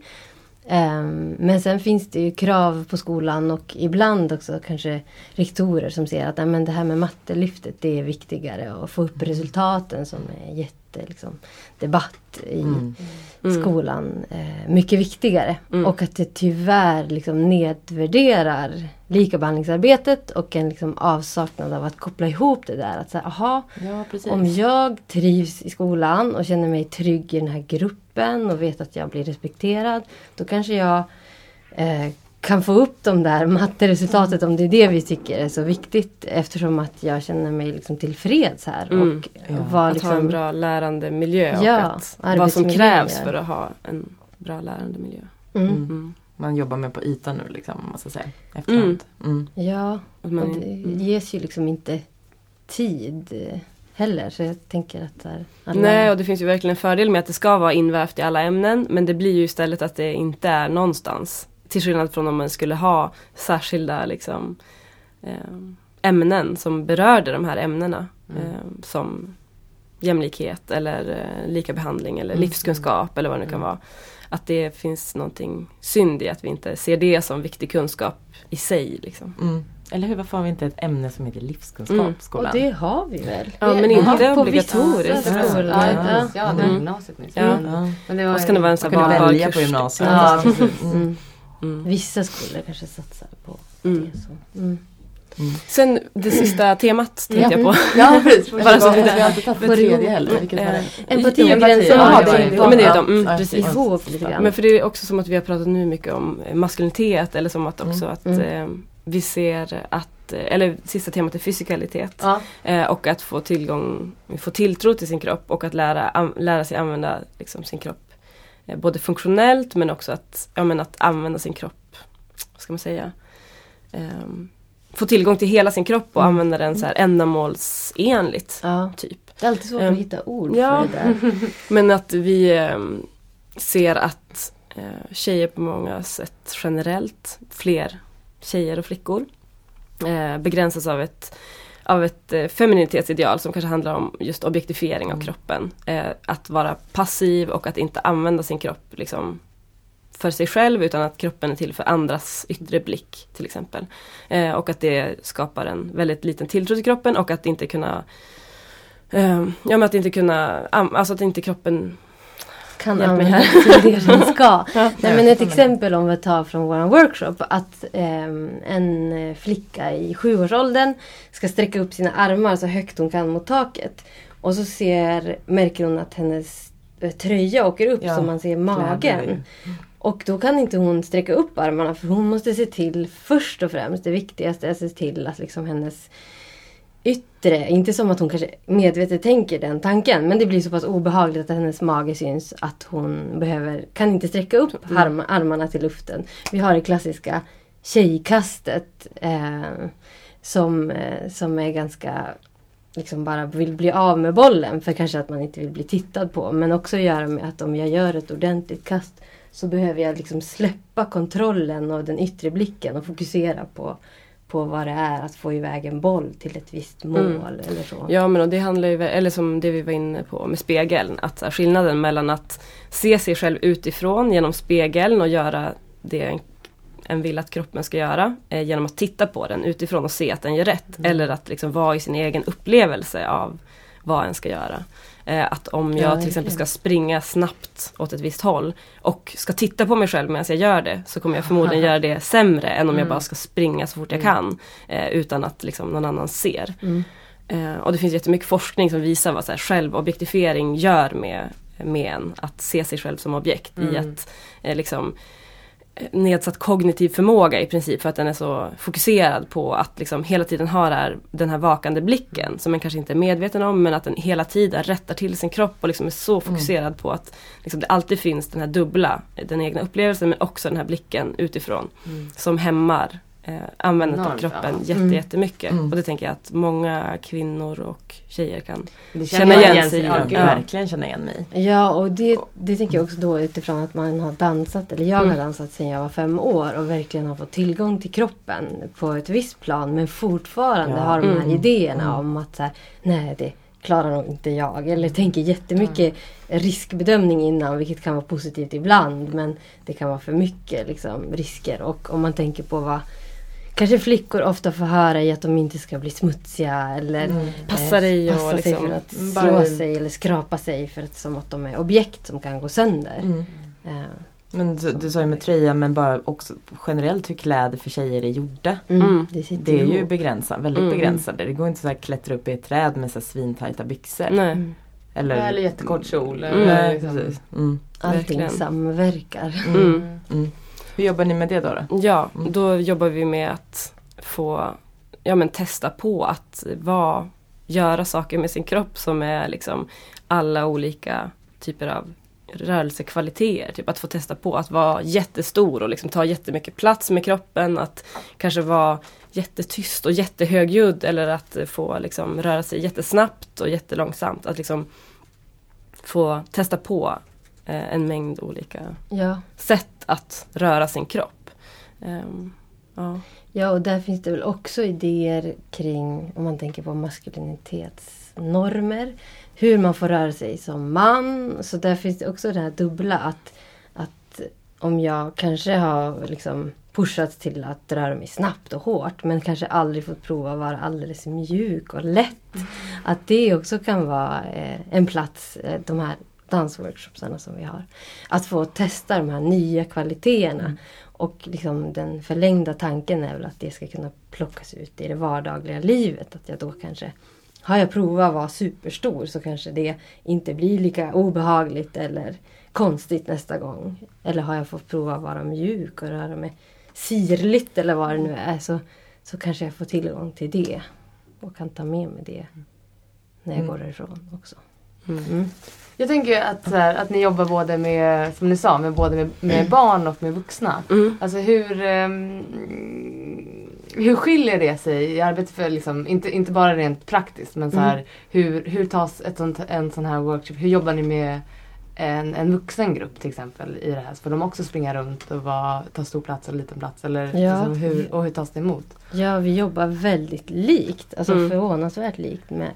Ehm, men sen finns det ju krav på skolan och ibland också kanske rektorer som ser att "Nej, men det här med mattelyftet det är viktigare och få upp resultaten som är jätte liksom, debatt i Mm. Mm. skolan eh, mycket viktigare. Mm. Och att det tyvärr liksom nedvärderar likabehandlingsarbetet och en liksom avsaknad av att koppla ihop det där. Att säga, aha, Ja, om jag trivs i skolan och känner mig trygg i den här gruppen och vet att jag blir respekterad. Då kanske jag eh, kan få upp de där matteresultatet om det är det vi tycker är så viktigt. Eftersom att jag känner mig liksom tillfreds här. Mm. Och Ja. var Att ha en liksom, bra lärande miljö Ja, och att vad som krävs ja. för att ha en bra lärande miljö. mm, Mm. Mm. Man jobbar med på ytan nu liksom, om man ska säga. Efterhand. Mm. ja, och det mm. ges ju liksom inte tid eh, heller. Så jag tänker att där alla... Nej, och det finns ju verkligen en fördel med att det ska vara invävt i alla ämnen. Men det blir ju istället att det inte är någonstans. Till skillnad från om man skulle ha särskilda liksom, eh, ämnen som berörde de här ämnena. Mm. Eh, som jämlikhet eller eh, likabehandling eller Mm. livskunskap eller vad det nu kan Mm. vara. Att det finns någonting synd i att vi inte ser det som viktig kunskap i sig. Liksom. Mm. Eller hur, varför har vi inte ett ämne som heter livskunskap Mm. Och det har vi väl? Ja, men inte har på obligatoriskt. vissa Ja, skolor. Ja, Ja. precis. ja det är Mm. gymnasiet. Ja. Men, Ja. men det var Och så kan det vara en sån här välja på gymnasiet. Ja. Mm. Mm. Mm. Vissa skolor kanske satsar på Mm. det. Så. Mm. Sen det sista temat tänkte Ja. jag på. Ja, precis. Bara så att vi- har inte tagit det tredje heller. Vilket? Empati och gränser. Ja, Ja, det är- det ja, men det är de. Mm, Ja, precis. grann. Men för det är också som att vi har pratat nu mycket om maskulinitet eller som att också Mm. att Mm. eh, vi ser att, eller sista temat är fysikalitet. Ja. Eh, och att få tillgång, få tilltro till sin kropp och att lära, lära sig använda liksom, sin kropp. Eh, både funktionellt men också att, ja, men att använda sin kropp, vad ska man säga? Ehm, få tillgång till hela sin kropp och Mm. använda den så här ändamålsenligt. ja. Typ. Det är alltid svårt Ehm, att hitta ord ja. för det där. Men att vi eh, ser att eh, tjejer på många sätt generellt, fler tjejer och flickor, eh, begränsas av ett, av ett eh, femininitetsideal som kanske handlar om just objektifiering av Mm. kroppen. Eh, att vara passiv och att inte använda sin kropp liksom, för sig själv utan att kroppen är till för andras yttre blick till exempel. Eh, och att det skapar en väldigt liten tilltro till kroppen och att inte kunna eh, Ja men att inte kunna, alltså att inte kroppen Kan Hjälp här. till det den ska. Nej, men ett exempel om vi tar från vår workshop. Att ehm, en eh, flicka i sjuårsåldern ska sträcka upp sina armar så högt hon kan mot taket. Och så ser, märker hon att hennes eh, tröja åker upp Ja, så man ser magen. ju- Och då kan inte hon sträcka upp armarna för hon måste se till först och främst, det viktigaste är att se till att liksom hennes yttre, inte som att hon kanske medvetet tänker den tanken, men det blir så pass obehagligt att hennes mage syns att hon behöver, kan inte sträcka upp arm, armarna till luften. Vi har det klassiska tjejkastet eh, som, eh, som är ganska liksom bara vill bli av med bollen för kanske att man inte vill bli tittad på. Men också göra med att om jag gör ett ordentligt kast så behöver jag liksom släppa kontrollen och den yttre blicken och fokusera på, på vad det är att få iväg en boll till ett visst mål Mm. eller så. Ja men och det handlar ju, eller som det vi var inne på med spegeln, att skillnaden mellan att se sig själv utifrån genom spegeln och göra det en, vill att kroppen ska göra eh, genom att titta på den utifrån och se att den gör rätt. Eller att liksom vara i sin egen upplevelse av vad en ska göra. Eh, att om jag Ja, till exempel ska springa snabbt åt ett visst håll och ska titta på mig själv medan jag gör det så kommer jag förmodligen göra det sämre än om jag Mm. bara ska springa så fort jag kan eh, utan att liksom någon annan ser. Mm. Eh, och det finns jättemycket forskning som visar vad så här, självobjektifiering gör med, med en. Att se sig själv som objekt i Mm. att eh, liksom nedsatt kognitiv förmåga i princip för att den är så fokuserad på att liksom hela tiden ha här, den här vakande blicken som man kanske inte är medveten om men att den hela tiden rättar till sin kropp och liksom är så fokuserad på att liksom, det alltid finns den här dubbla, den egna upplevelsen men också den här blicken utifrån Mm. som hämmar eh, användandet av Enormt, kroppen ja. jätte, Mm. jättemycket. Mm. Och det tänker jag att många kvinnor och tjejer kan. Känna jag igen sig i Ja, verkligen känna igen mig. Ja, och det, det tänker jag också då utifrån att man har dansat, eller jag har Mm. dansat sedan jag var fem år och verkligen har fått tillgång till kroppen på ett visst plan men fortfarande Ja. har de här Mm. idéerna Mm. om att så här, nej det klarar nog inte jag. Eller tänker jättemycket riskbedömning innan vilket kan vara positivt ibland men det kan vara för mycket liksom, risker. Och om man tänker på vad kanske flickor ofta får höra i att de inte ska bli smutsiga eller Mm. Passa dig och passa sig liksom, för att slå bara- sig eller skrapa sig för att som att de är objekt som kan gå sönder. Mm. Eh, Men du, du sa ju med tröja men bara också generellt hur kläder för tjejer är gjorda. mm, Mm. Det, Det är ju begränsat, väldigt Mm. begränsade. Det går inte så här klättra upp i ett träd med så svintajta byxor. Nej. Eller, Eller jättekort kjol. Mm. Nej, liksom. Mm. Allting Verkligen. samverkar. Hur jobbar ni med det då? då? Ja, Mm. då jobbar vi med att få ja, men testa på att vara, göra saker med sin kropp som är liksom alla olika typer av rörelsekvaliteter. Typ att få testa på att vara jättestor och liksom ta jättemycket plats med kroppen. Att kanske vara jättetyst och jättehögljudd eller att få liksom röra sig jättesnabbt och jättelångsamt. Att liksom få testa på eh, en mängd olika Ja. sätt att röra sin kropp. Ehm, ja. ja, och där finns det väl också idéer kring, om man tänker på maskulinitetsnormer, hur man får röra sig som man. Så där finns det också det här dubbla att, att om jag kanske har liksom pushats till att röra mig snabbt och hårt men kanske aldrig fått prova att vara alldeles mjuk och lätt. Att det också kan vara eh, en plats, eh, de här dansworkshopsarna som vi har. Att få testa de här nya kvaliteterna. Och liksom den förlängda tanken är väl att det ska kunna plockas ut i det vardagliga livet. Att jag då kanske, har jag provat att vara superstor så kanske det inte blir lika obehagligt eller konstigt nästa gång. Eller har jag fått prova att vara mjuk och röra mig sirligt eller vad det nu är. Så, så kanske jag får tillgång till det. Och kan ta med mig det när jag Mm. går därifrån också. Mm. Mm. Jag tänker att, så här, att ni jobbar både med, som ni sa, med både med, med barn och med vuxna. Mm. Alltså hur, ehm, hur skiljer det sig i arbetet för liksom, inte, inte bara rent praktiskt men så här, hur, hur tas ett sånt, en sån här workshop, hur jobbar ni med en, en vuxen grupp till exempel i det här? Får de också springa runt och vara, ta stor plats och liten plats? Eller, Ja. liksom, hur, och hur tas det emot? Ja, vi jobbar väldigt likt. Alltså Mm. förvånansvärt likt med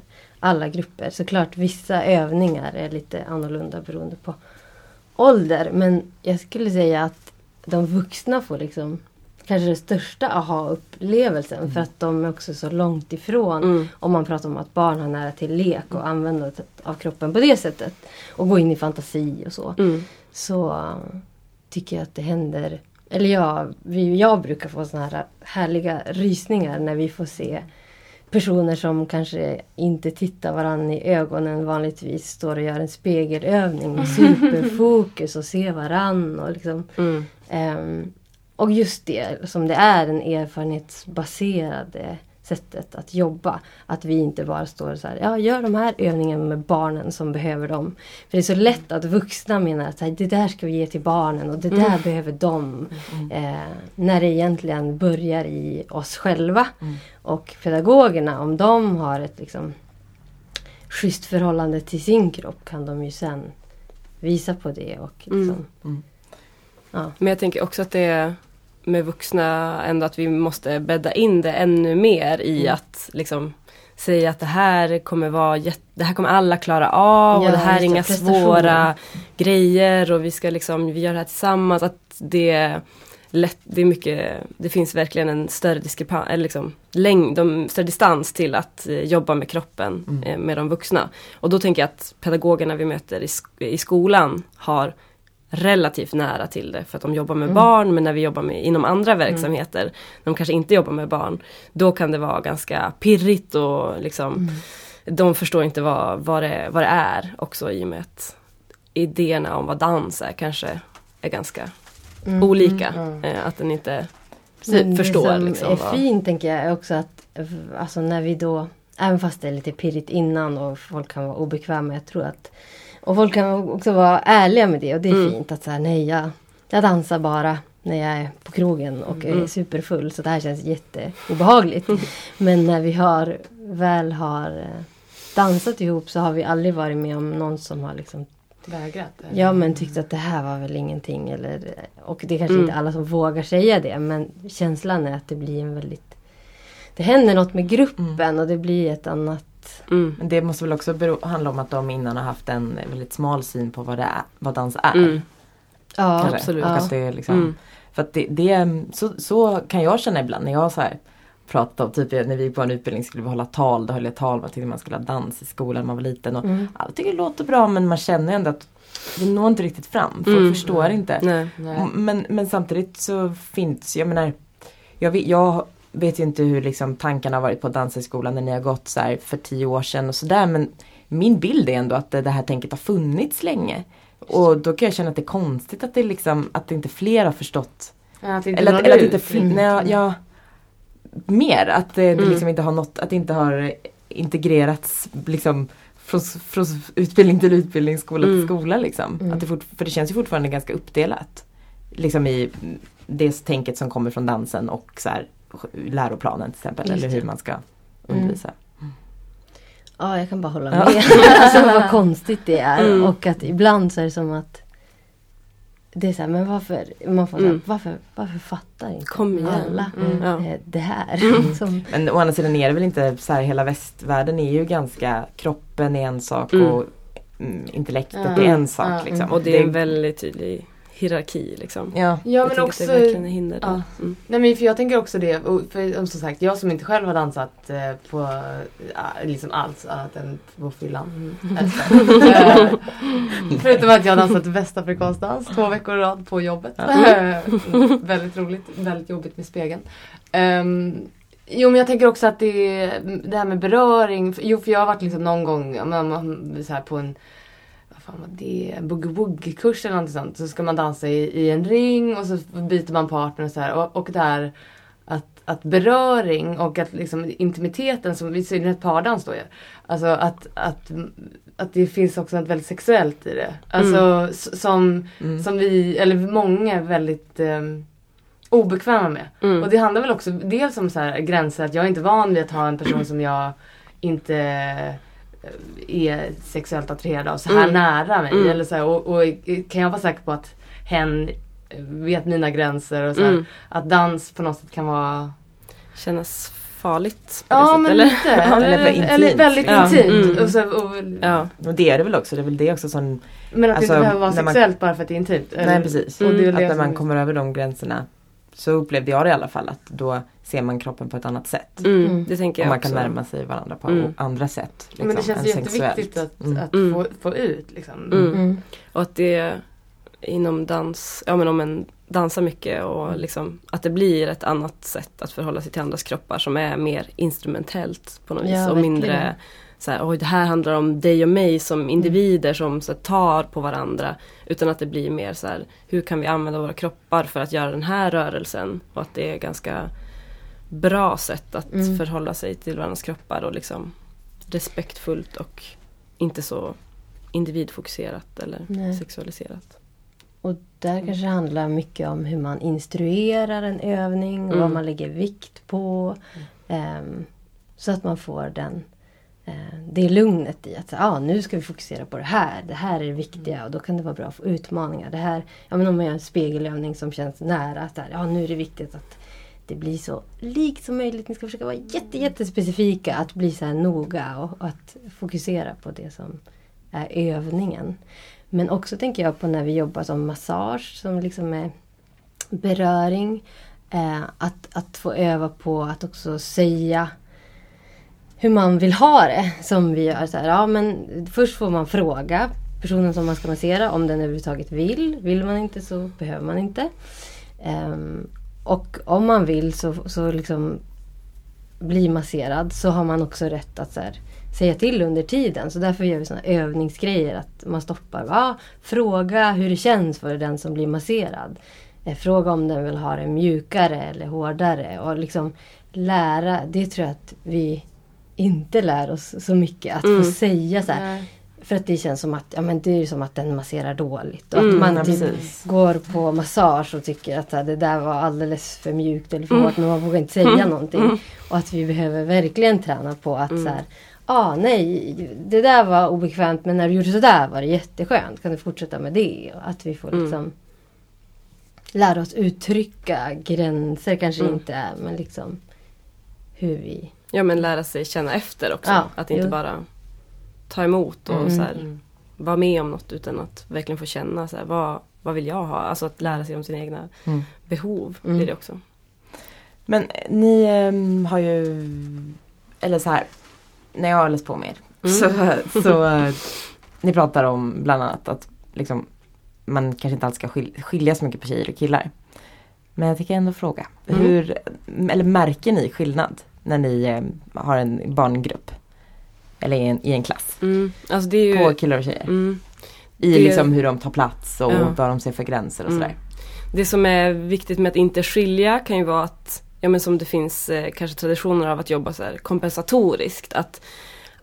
alla grupper. Såklart vissa övningar är lite annorlunda beroende på ålder. Men jag skulle säga att de vuxna får liksom kanske den största aha-upplevelsen. För att de är också så långt ifrån. Mm. Om man pratar om att barn har nära till lek och användandet av kroppen på det sättet. Och gå in i fantasi och så Mm. så tycker jag att det händer. Eller jag, vi, jag brukar få såna här härliga rysningar när vi får se personer som kanske inte tittar varandra i ögonen vanligtvis står och gör en spegelövning med superfokus och ser varann. Och, liksom, Mm. ehm, och just det som det är, den erfarenhetsbaserade sättet att jobba. Att vi inte bara står så här, ja gör de här övningarna med barnen som behöver dem. För det är så lätt att vuxna menar att här, det där ska vi ge till barnen och det där Mm. behöver de. Eh, när det egentligen börjar i oss själva. Mm. Och pedagogerna, om de har ett liksom schysst förhållande till sin kropp kan de ju sen visa på det. Och liksom, Mm. Ja. Men jag tänker också att det är med vuxna ändå att vi måste bädda in det ännu mer i Mm. att liksom säga att det här kommer vara jätte, det här kommer alla klara av Ja, och det här är inga svåra grejer och vi ska liksom, vi gör det här tillsammans. Att det lätt, det är mycket, det finns verkligen en större diskrepans, eller liksom längd, de, större distans till att eh, jobba med kroppen Mm. eh, med de vuxna. Och då tänker jag att pedagogerna vi möter i, sk- i skolan har relativt nära till det för att de jobbar med Mm. barn men när vi jobbar med, inom andra verksamheter, när de kanske inte jobbar med barn, då kan det vara ganska pirrigt och liksom Mm. de förstår inte vad, vad, det, vad det är också i och med att idéerna om vad dans är kanske är ganska Mm. olika. Mm. Eh, att den inte Men förstår Det som liksom är vad- fint tänker jag är också att alltså när vi då, även fast det är lite pirrigt innan och folk kan vara obekväma, jag tror att och folk kan också vara ärliga med det och det är Mm. fint att säga nej jag, jag dansar bara när jag är på krogen och är Mm. superfull så det här känns jätteobehagligt. Men när vi har, väl har eh, dansat ihop så har vi aldrig varit med om någon som har liksom Vägrat? Ja men tyckte att det här var väl ingenting. Eller, och det är kanske Mm. inte alla som vågar säga det men känslan är att det blir en väldigt Det händer något med gruppen och det blir ett annat Mm. Men det måste väl också bero, handla om att de innan har haft en väldigt smal syn på vad, det är, vad dans är. Mm. Ja, kanske. absolut. Och Ja. att det är liksom, Mm. För att det, det så, så kan jag känna ibland när jag så här pratat om, typ när vi på en utbildning skulle vi hålla tal, då höll jag tal, man tyckte man skulle ha dans i skolan när man var liten. Och Mm. Alla tycker det låter bra men man känner ändå att det når inte riktigt fram. Folk Mm. förstår inte. Nej. Nej. Men, men samtidigt så finns, jag menar, jag jag vet ju inte hur liksom tankarna har varit på Danshögskolan när ni har gått så här för tio år sedan och sådär men min bild är ändå att det, här tänket har funnits länge. Och då kan jag känna att det är konstigt att det liksom, att inte fler har förstått. Ja, att Eller att, eller att inte fler, Mm. nej, ja, mer att det, Mm. liksom inte har nått, att det inte har integrerats liksom från, från utbildning till utbildning, skola till Mm. skola liksom. Mm. Att det fort, för det känns ju fortfarande ganska uppdelat. Liksom i det tänket som kommer från dansen och så här, läroplanen till exempel. Just eller hur man ska undervisa. Ja, jag kan bara hålla Ja. med. alltså vad konstigt det är. Mm. Och att ibland så är det som att det är så här, men varför, man får så här, Mm. varför, varför fattar inte Kom igen. alla Mm. Eh, det här? Som, Men å andra sidan är det väl inte så här, hela västvärlden är ju ganska, kroppen är en sak Mm. och mm, intellektet är en sak. Liksom. Och det är en väldigt tydlig hierarki liksom. Ja. Ja jag men tycker också att det verkligen är hinder ja. Mm. Nej men för jag tänker också det, för som sagt jag som inte själv har dansat eh, på ja, liksom alls annat än på fyllan. Eh, Förutom att jag har dansat västafrikansk dans två veckor i rad på jobbet. Eh, väldigt roligt, väldigt jobbigt med spegeln. Um, jo men jag tänker också att det, det här med beröring, jo för jag har varit liksom någon gång ja, men man- så här på en fan var det, en boogie-woogie-kurs eller något sånt. Så ska man dansa i, i en ring och så byter man partner och så här. Och, och där att, att beröring och att liksom intimiteten som i synnerhet pardans då gör. Alltså att, att, att det finns också något väldigt sexuellt i det. Alltså s- som, Mm. som vi, eller många är väldigt um, obekväma med. Mm. Och det handlar väl också dels om så här gränser, att jag är inte van vid att ha en person som jag inte är sexuellt attraherad av så här Mm. nära mig. Mm. Eller så här, och, och kan jag vara säker på att hen vet mina gränser och så här, Mm. att dans på något sätt kan vara Kännas farligt på det Ja sättet, men eller? lite. Eller, eller eller väldigt Ja. intimt. Mm. Och så, och, Ja. Och det är det väl också. Det är väl det också som Men att Alltså, det inte behöver vara när man- sexuellt bara för att det är intimt. Nej precis. Och det är väl Att när man kommer över de gränserna så upplevde jag det i alla fall att då ser man kroppen på ett annat sätt. Mm. Mm. Det tänker Och jag man också. kan närma sig varandra på Mm. andra sätt. Liksom, men det känns än jätteviktigt sexuellt. att, Mm. att Mm. få, få ut liksom. Mm. mm. Och att det inom dans, ja men om en dansar mycket och liksom att det blir ett annat sätt att förhålla sig till andras kroppar som är mer instrumentellt på något vis Ja, och verkligen. mindre så här, oj det här handlar om dig och mig som individer som så här, tar på varandra. Utan att det blir mer så här, hur kan vi använda våra kroppar för att göra den här rörelsen? Och att det är ganska bra sätt att Mm. förhålla sig till varandras kroppar och liksom respektfullt och inte så individfokuserat eller Nej. sexualiserat. Och där kanske det handlar mycket om hur man instruerar en övning och vad Mm. man lägger vikt på. Ehm, så att man får den, eh, det lugnet i att ah, nu ska vi fokusera på det här. Det här är det viktiga och då kan det vara bra att få utmaningar. Det här, ja, men om man gör en spegelövning som känns nära. Att där, ja, nu är det viktigt att det blir så likt som möjligt. Ni ska försöka vara jätte, jättespecifika. Att bli så här noga och, och att fokusera på det som är övningen. Men också tänker jag på när vi jobbar som massage som liksom är beröring. Eh, att, att få öva på att också säga hur man vill ha det. Som vi gör. Så här, ja, men först får man fråga personen som man ska massera om den överhuvudtaget vill. Vill man inte så behöver man inte. Ehm, och om man vill så, så liksom bli masserad så har man också rätt att så här, säga till under tiden. Så därför gör vi såna övningsgrejer. Att man stoppar. Ja, fråga hur det känns för den som blir masserad. Eh, Fråga om den vill ha det mjukare eller hårdare. Och liksom lära. Det tror jag att vi inte lär oss så mycket. Att Mm. få säga så här. Nej. För att det känns som att, ja, men det är som att den masserar dåligt. Och att Mm, man typ går på massage och tycker att här, det där var alldeles för mjukt eller för Mm. hårt. Men man vågar inte säga någonting. Och att vi behöver verkligen träna på att Mm. så här, ah, nej, det där var obekvämt men när du gjorde sådär var det jätteskönt. Kan du fortsätta med det? Och att vi får Mm. liksom lära oss uttrycka gränser kanske Mm. inte är men liksom hur vi... Ja men lära sig känna efter också. Ja, att inte jo. bara ta emot och Mm. så här, Mm. vara med om något utan att verkligen få känna så här, vad, vad vill jag ha? Alltså att lära sig om sina egna Mm. behov Mm. blir det också. Men eh, ni ehm, har ju, eller så här, när jag har läst på mer Mm. så, så eh, ni pratar om bland annat att liksom, man kanske inte alltid ska skil- skilja så mycket på tjejer och killar. Men jag tänker ändå fråga, Mm. hur, eller märker ni skillnad när ni eh, har en barngrupp? Eller i en, i en klass? Mm. Alltså det är ju... På killar och tjejer? Mm. I det- liksom hur de tar plats och Ja. vad de ser för gränser och Mm. sådär. Det som är viktigt med att inte skilja kan ju vara att, ja men som det finns eh, kanske traditioner av att jobba så här kompensatoriskt. Att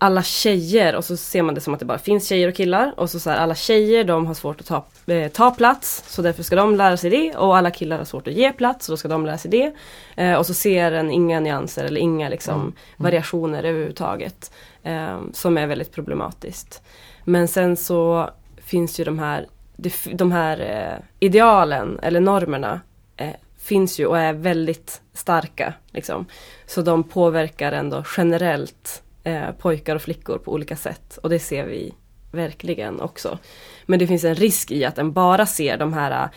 alla tjejer, och så ser man det som att det bara finns tjejer och killar. Och så, så här, alla tjejer de har svårt att ta, eh, ta plats, så därför ska de lära sig det. Och alla killar har svårt att ge plats, så då ska de lära sig det. Eh, och så ser en inga nyanser eller inga liksom, variationer överhuvudtaget. Eh, som är väldigt problematiskt. Men sen så finns ju de här, de, de här eh, idealen eller normerna eh, finns ju och är väldigt starka. Liksom. Så de påverkar ändå generellt eh, pojkar och flickor på olika sätt. Och det ser vi verkligen också. Men det finns en risk i att en bara ser de här eh,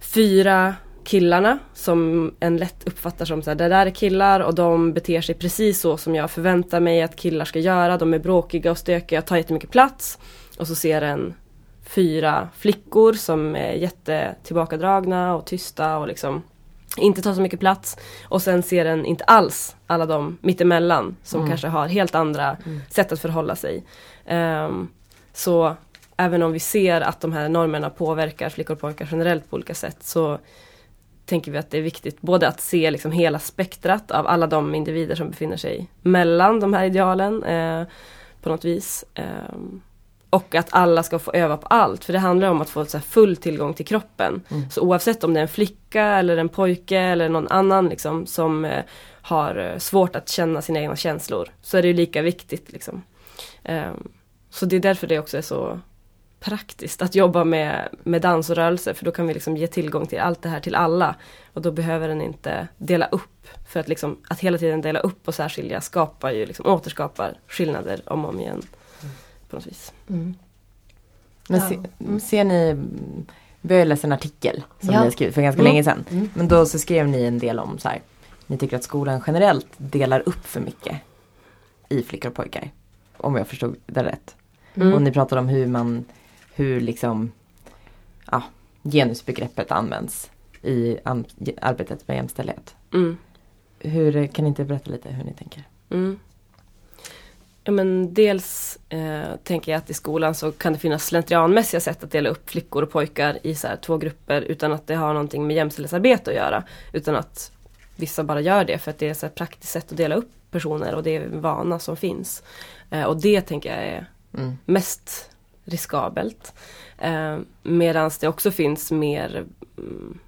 fyra killarna som en lätt uppfattar som så här, det där är killar och de beter sig precis så som jag förväntar mig att killar ska göra. De är bråkiga och stökiga, tar jättemycket plats. Och så ser en fyra flickor som är jättetillbakadragna och tysta och liksom inte tar så mycket plats. Och sen ser den inte alls alla de mittemellan som Mm. kanske har helt andra sätt att förhålla sig. Ehm, så även om vi ser att de här normerna påverkar flickor och pojkar generellt på olika sätt så tänker vi att det är viktigt både att se liksom hela spektrat av alla de individer som befinner sig mellan de här idealen eh, på något vis. Ehm, och att alla ska få öva på allt. För det handlar om att få så full tillgång till kroppen. Mm. Så oavsett om det är en flicka eller en pojke eller någon annan liksom, som eh, har eh, svårt att känna sina egna känslor. Så är det ju lika viktigt. Liksom. Ehm, så det är därför det också är så praktiskt att jobba med, med dans och rörelse. För då kan vi liksom ge tillgång till allt det här till alla. Och då behöver den inte dela upp. För att, liksom, att hela tiden dela upp och särskilja skapar ju liksom, återskapar skillnader om och om igen. På något vis. Mm. Men se, ser ni, mm, vi har ju läst en artikel som Ja. ni skrivit för ganska Mm. länge sedan. Mm. Men då så skrev ni en del om så här, ni tycker att skolan generellt delar upp för mycket i flickor och pojkar. Om jag förstod det rätt. Mm. Och ni pratade om hur man, hur liksom, ja, genusbegreppet används i an, arbetet med jämställdhet. Mm. Hur, kan ni inte berätta lite hur ni tänker? Mm. Ja, men dels eh, tänker jag att i skolan så kan det finnas slentrianmässiga sätt att dela upp flickor och pojkar i så två grupper utan att det har någonting med jämställdhetsarbete att göra. Utan att vissa bara gör det för att det är ett praktiskt sätt att dela upp personer och det är en vana som finns. Eh, och det tänker jag är Mm. mest riskabelt. Eh, Medan det också finns mer mm,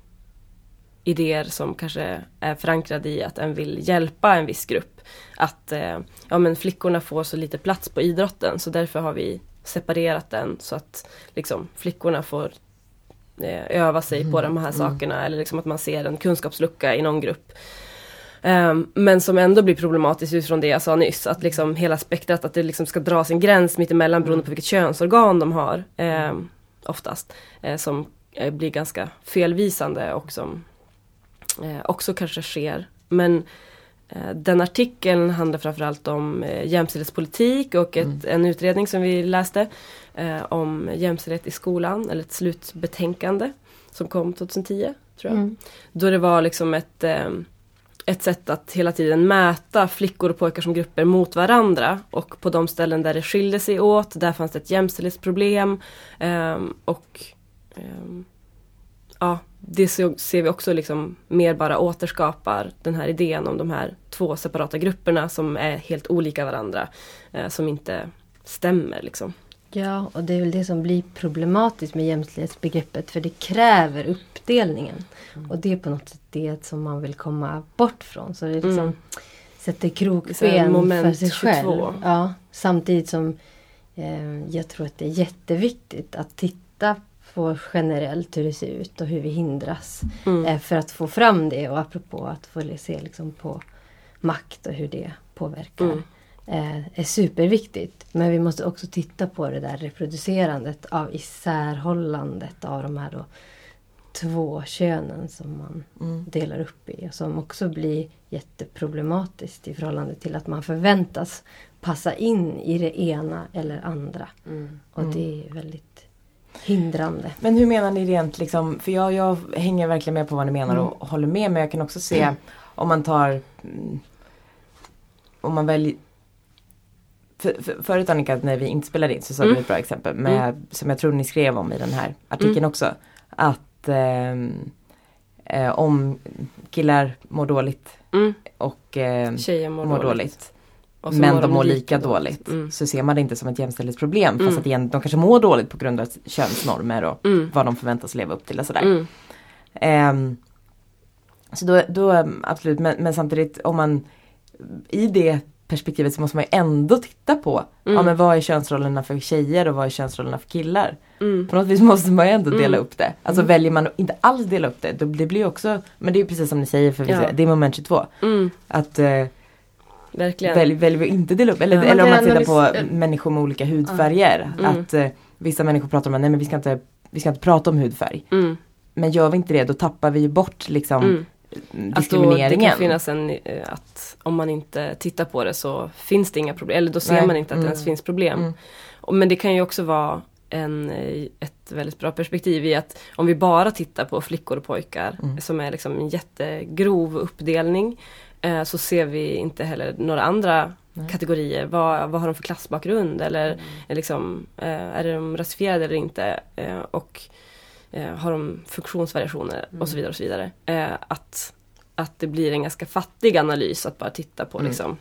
idéer som kanske är förankrade i att en vill hjälpa en viss grupp. Att eh, ja, men flickorna får så lite plats på idrotten så därför har vi separerat den så att liksom, flickorna får eh, öva sig på de här sakerna eller liksom att man ser en kunskapslucka i någon grupp. Ehm, men som ändå blir problematiskt utifrån det jag sa nyss. Att liksom hela spektrat, att det liksom ska dras en gräns mittemellan beroende på vilket könsorgan de har. ehm, oftast. eh, som eh, blir ganska felvisande och som eh, också kanske sker. Men den artikeln handlar framförallt om jämställdhetspolitik och ett, en utredning som vi läste om jämställdhet i skolan, eller ett slutbetänkande som kom 2010. tror jag. Mm. Då det var liksom ett, eh, ett sätt att hela tiden mäta flickor och pojkar som grupper mot varandra. Och på de ställen där det skilde sig åt, där fanns det ett jämställdhetsproblem. ehm, och ehm, ja, det så- ser vi också liksom mer bara återskapar den här idén om de här två separata grupperna som är helt olika varandra. eh, som inte stämmer liksom. Ja, och det är väl det som blir problematiskt med jämställdhetsbegreppet. För det kräver uppdelningen. Och det är på något sätt det som man vill komma bort från. Så det liksom Mm. sätter krokben för sig 22. själv. Ja, samtidigt som eh, jag tror att det är jätteviktigt att titta på generellt hur det ser ut och hur vi hindras. Mm. Eh, för att få fram det och apropå att få se liksom på makt och hur det påverkar. Mm. Eh, är superviktigt. Men vi måste också titta på det där reproducerandet av isärhållandet av de här då två könen som man Mm. delar upp i. Och som också blir jätteproblematiskt i förhållande till att man förväntas passa in i det ena eller andra. Och det är väldigt hindrande. Men hur menar ni rent liksom, för jag, jag hänger verkligen med på vad ni menar och håller med men jag kan också se om man tar mm, om man väljer för, för, förut Annika när vi inte spelade in så sa Mm. du ett bra exempel med, som jag tror ni skrev om i den här artikeln Mm. också. Att ehm, eh, om killar mår dåligt Mm. och eh, Tjejer mår, mår dåligt. dåligt men de mår lika dåligt. Mm. Så ser man det inte som ett jämställdhetsproblem fast Mm. att igen, de kanske mår dåligt på grund av könsnormer och Mm. vad de förväntas leva upp till och sådär. Mm. Ehm, så då, då absolut, men, men samtidigt om man i det perspektivet så måste man ju ändå titta på Mm. ja, men vad är könsrollerna för tjejer och vad är könsrollerna för killar. Mm. På något vis måste man ju ändå dela Mm. upp det. Alltså väljer man att inte alls dela upp det, då, det blir ju också, men det är precis som ni säger för Ja. det är moment 22. Mm. Att eh, Verkligen. välj, väljer vi att inte dela upp, eller, Ja, eller om man tittar på viss- människor med olika hudfärger. Mm. Att eh, vissa människor pratar om att nej men vi ska inte, vi ska inte prata om hudfärg. Mm. Men gör vi inte det då tappar vi ju bort liksom Mm. Att då, det diskrimineringen. kan finnas en, eh, att om man inte tittar på det så finns det inga problem. Eller då ser Nej. man inte att det Mm. ens finns problem. Mm. Men det kan ju också vara en, eh, ett väldigt bra perspektiv i att om vi bara tittar på flickor och pojkar Mm. som är liksom en jättegrov uppdelning eh, så ser vi inte heller några andra Nej. kategorier. Vad, vad har de för klassbakgrund eller Mm. är, liksom, är de rasifierade eller inte? Och har de funktionsvariationer och så vidare. och så vidare. Eh, att, att det blir en ganska fattig analys att bara titta på Mm. liksom,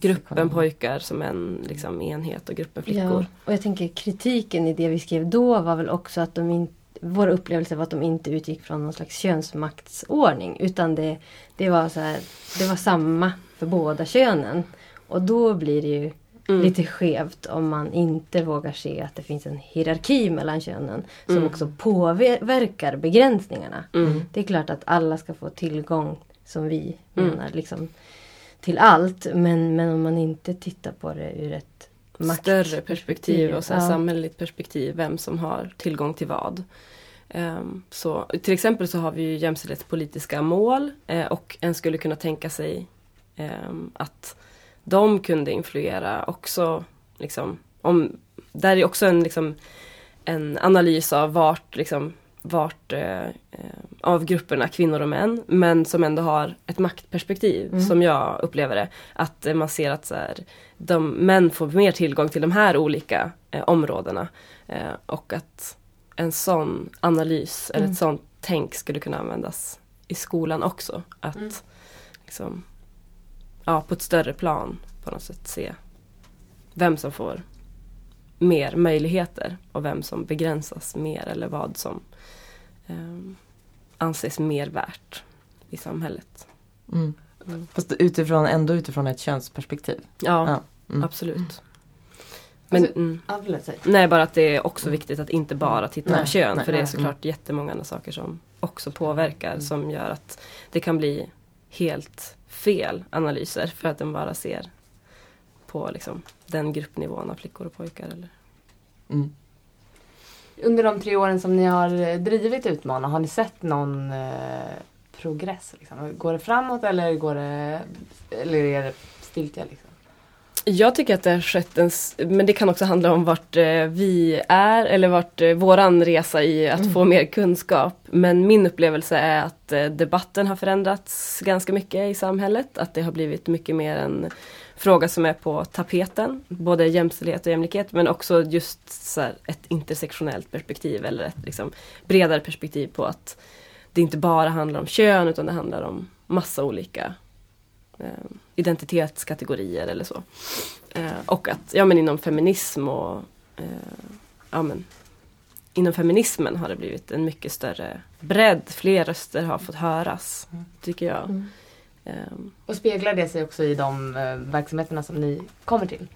gruppen pojkar som en liksom, enhet och gruppen flickor. Ja, och jag tänker kritiken i det vi skrev då var väl också att de inte vår upplevelse var att de inte utgick från någon slags könsmaktsordning. Utan det, det, var, så här, det var samma för båda könen. Och då blir det ju Mm. lite skevt om man inte vågar se att det finns en hierarki mellan könen. Som Mm. också påverkar begränsningarna. Mm. Det är klart att alla ska få tillgång, som vi Mm. menar, liksom, till allt. Men, men om man inte tittar på det ur ett Större perspektiv och så Ja. samhälleligt perspektiv, vem som har tillgång till vad. Ehm, så, till exempel så har vi ju jämställdhetspolitiska mål eh, och en skulle kunna tänka sig ehm, att de kunde influera också. Liksom, om, där är också en, liksom, en analys av vart, liksom, vart eh, eh, av grupperna kvinnor och män men som ändå har ett maktperspektiv Mm. som jag upplever det. Att eh, man ser att så här, de, män får mer tillgång till de här olika eh, områdena. Eh, och att en sån analys eller Mm. ett sånt tänk skulle kunna användas i skolan också. Att Mm. liksom, ja, på ett större plan på något sätt se vem som får mer möjligheter och vem som begränsas mer eller vad som eh, anses mer värt i samhället. Mm. Mm. Fast utifrån, ändå utifrån ett könsperspektiv. Ja, Ja. Mm. absolut. Men, Alltså- mm, förlåt, säg. nej, bara att det är också viktigt att inte bara titta Nej, på kön. nej, för det är nej. såklart jättemånga andra saker som också påverkar. Som gör att det kan bli helt fel analyser. För att den bara ser på liksom, den gruppnivån av flickor och pojkar. Eller? Mm. Under de tre åren som ni har eh, drivit Utmana, har ni sett någon eh, progress? Liksom? Går det framåt eller går det, eller är det stiltje? Liksom? Jag tycker att det har skett en, men det kan också handla om vart eh, vi är eller vart eh, våran resa i att få mer kunskap. Men min upplevelse är att eh, debatten har förändrats ganska mycket i samhället. Att det har blivit mycket mer en fråga som är på tapeten. Både jämställdhet och jämlikhet men också just så ett intersektionellt perspektiv eller ett liksom, bredare perspektiv på att det inte bara handlar om kön utan det handlar om massa olika identitetskategorier eller så. Eh, och att ja, men inom feminism och eh, ja, men, inom feminismen har det blivit en mycket större bredd. Fler röster har fått höras, tycker jag. Mm. Ehm, Och speglar det sig också i de eh, verksamheterna som ni kommer till?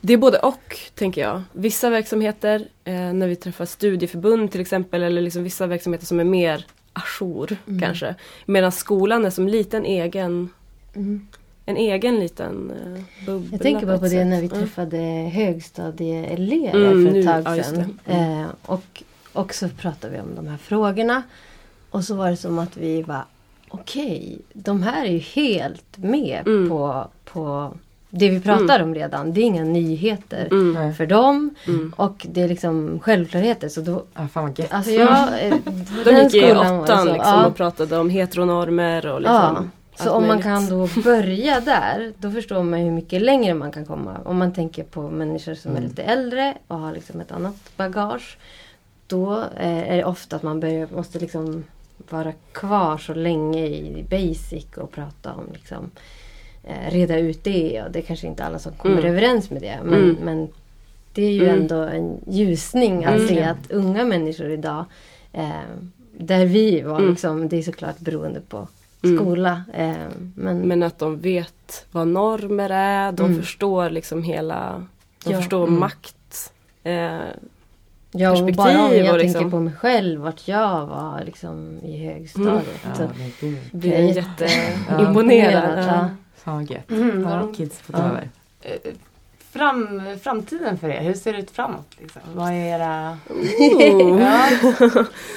Det är både och, tänker jag. Vissa verksamheter, eh, när vi träffar studieförbund till exempel, eller liksom vissa verksamheter som är mer ajour Mm. kanske. Medan skolan är som liten egen, Mm. en egen liten eh, bubbla. Jag tänker bara på det sätt. när vi Mm. träffade högstadieelever Mm, för nu- ett tag ja, sedan. det. Eh, och, och så pratade vi om de här frågorna. Och så var det som att vi var okej, de här är ju helt med Mm. på, på det vi pratar om redan. Det är inga nyheter Mm. För dem. Mm. Och det är liksom självklarheter. Så då, Ah, fan vad gött. alltså jag, eh, De gick i åttan liksom, ja. och pratade om heteronormer och liksom Ja, så om man möjligt. kan då börja där, då förstår man hur mycket längre man kan komma. Om man tänker på människor som är Mm. lite äldre och har liksom ett annat bagage. Då eh, är det ofta att man börjar, måste liksom vara kvar så länge i basic och prata om liksom eh, reda ut det. Och det är kanske inte alla som kommer Mm. överens med det. Men, Mm. men det är ju Mm. ändå en ljusning att Mm. se att unga människor idag eh, där vi var, Mm. liksom, det är såklart beroende på. Skola. Eh, men, Men att de vet vad normer är, de Mm. förstår liksom hela, de Ja. förstår Mm. makt. Eh, ja, och perspektiv bara om jag och tänker liksom- på mig själv, vart jag var liksom, i högstadiet. Ja, Så, men gud. blir Jag är jätteimponerad. imponerad, Ja. ja. Fan vad gött. Mm, Ja, vad- kids får ta Ja. över. Eh, Fram, framtiden för er, hur ser det ut framåt? Liksom? Vad är era... Oh.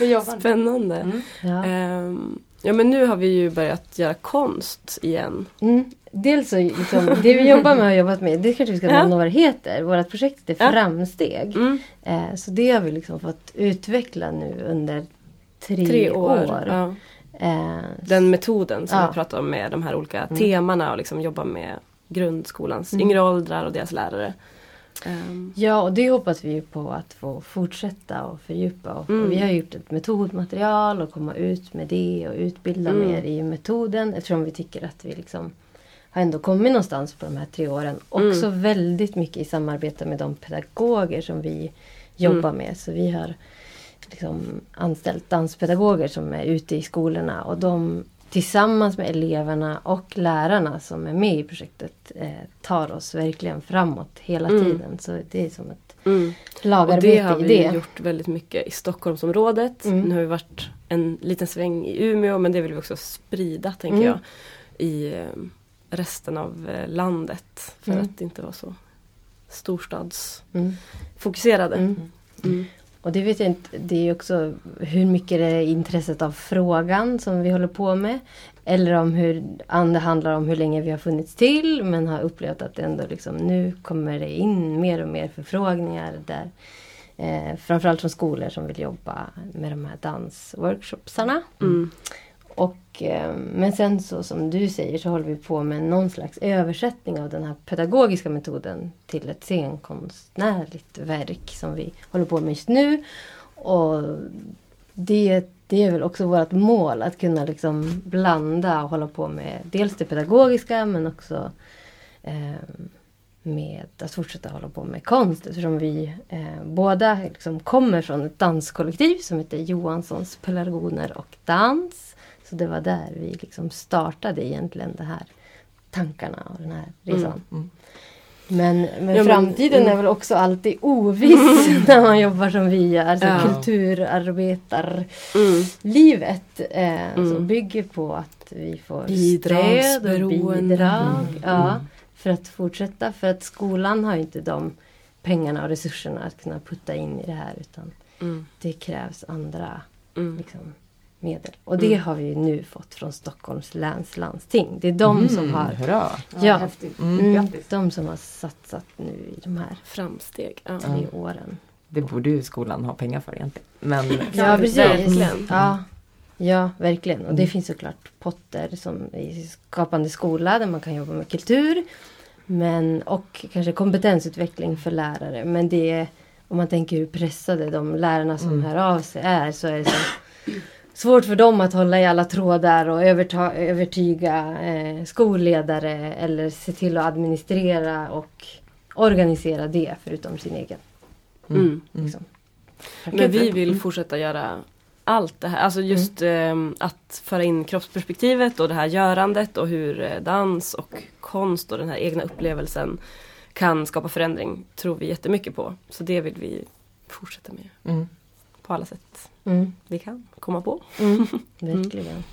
Ja? Spännande. Mm. Ja. Ja men nu har vi ju börjat göra konst igen. Mm. Dels så, liksom, det vi jobbar med har jobbat med, det kanske vi ska Ja. nämna vad det heter. Vårt projekt är Ja. Framsteg. Mm. Eh, så det har vi liksom fått utveckla nu under tre, Tre år. år. Ja. Eh, Den metoden som Ja. vi pratar om med de här olika Mm. temana och liksom jobba med grundskolans Mm. yngre åldrar och deras lärare. Ehm, Ja, och det hoppas vi ju på att få fortsätta och fördjupa. Och, Mm. och vi har gjort ett metodmaterial och komma ut med det och utbilda Mm. mer i metoden eftersom vi tycker att vi liksom har ändå kommit någonstans på de här tre åren. Mm. Också väldigt mycket i samarbete med de pedagoger som vi jobbar Mm. med. Så vi har liksom anställt danspedagoger som är ute i skolorna och de tillsammans med eleverna och lärarna som är med i projektet eh, tar oss verkligen framåt hela Mm. tiden. Så det är som ett mm. Lagarbete det har i vi det. gjort väldigt mycket i Stockholmsområdet. Mm. Nu har vi varit en liten sväng i Umeå men det vill vi också sprida tänker Mm. jag. I eh, resten av eh, landet. För Mm. att inte vara så storstadsfokuserade. Mm. Mm. Mm. Och det vet jag inte, det är också hur mycket det är intresset av frågan som vi håller på med. Eller om hur, det handlar om hur länge vi har funnits till men har upplevt att ändå liksom, nu kommer det in mer och mer förfrågningar där eh, framförallt från skolor som vill jobba med de här dansworkshopsarna. Mm. Och, eh, men sen så som du säger så håller vi på med någon slags översättning av den här pedagogiska metoden till ett scenkonstnärligt verk som vi håller på med just nu. Och det, det är väl också vårt mål att kunna liksom blanda och hålla på med dels det pedagogiska men också eh, med att fortsätta hålla på med konst eftersom vi eh, båda liksom kommer från ett danskollektiv som heter Johanssons pelargoner och dans. Så det var där vi liksom startade egentligen de här tankarna och den här resan. Mm. Men, men Ja, men- framtiden mm. är väl också alltid oviss när man jobbar som vi gör. Alltså Ja. kulturarbetarlivet Mm. eh, Mm. som bygger på att vi får stöd och bidrag. Mm. Ja, Mm. för att fortsätta. För att skolan har inte de pengarna och resurserna att kunna putta in i det här. Utan Mm. det krävs andra Mm. liksom, medel. Och det Mm. har vi ju nu fått från Stockholms läns landsting. Det är de som Mm, har Hurra! Ja. häftigt. Mm. Mm, de som har satsat nu i de här Framsteg. Ja. tre åren. Det borde ju skolan ha pengar för egentligen. Men Ja, precis. Verkligen. Ja, ja, verkligen. Och det Mm. finns såklart potter som i Skapande skola där man kan jobba med kultur. Men, och kanske kompetensutveckling för lärare. Men det är, om man tänker hur pressade de lärarna som Mm. hör av sig är så är det så svårt för dem att hålla i alla trådar och överta, övertyga eh, skolledare eller se till att administrera och organisera det förutom sin egen. Mm. Mm. Liksom. Men vi vill fortsätta göra allt det här. Alltså just ehm, att föra in kroppsperspektivet och det här görandet och hur eh, dans och konst och den här egna upplevelsen kan skapa förändring tror vi jättemycket på. Så det vill vi fortsätta med Mm. på alla sätt Mm. vi kan komma på. Mm. Verkligen.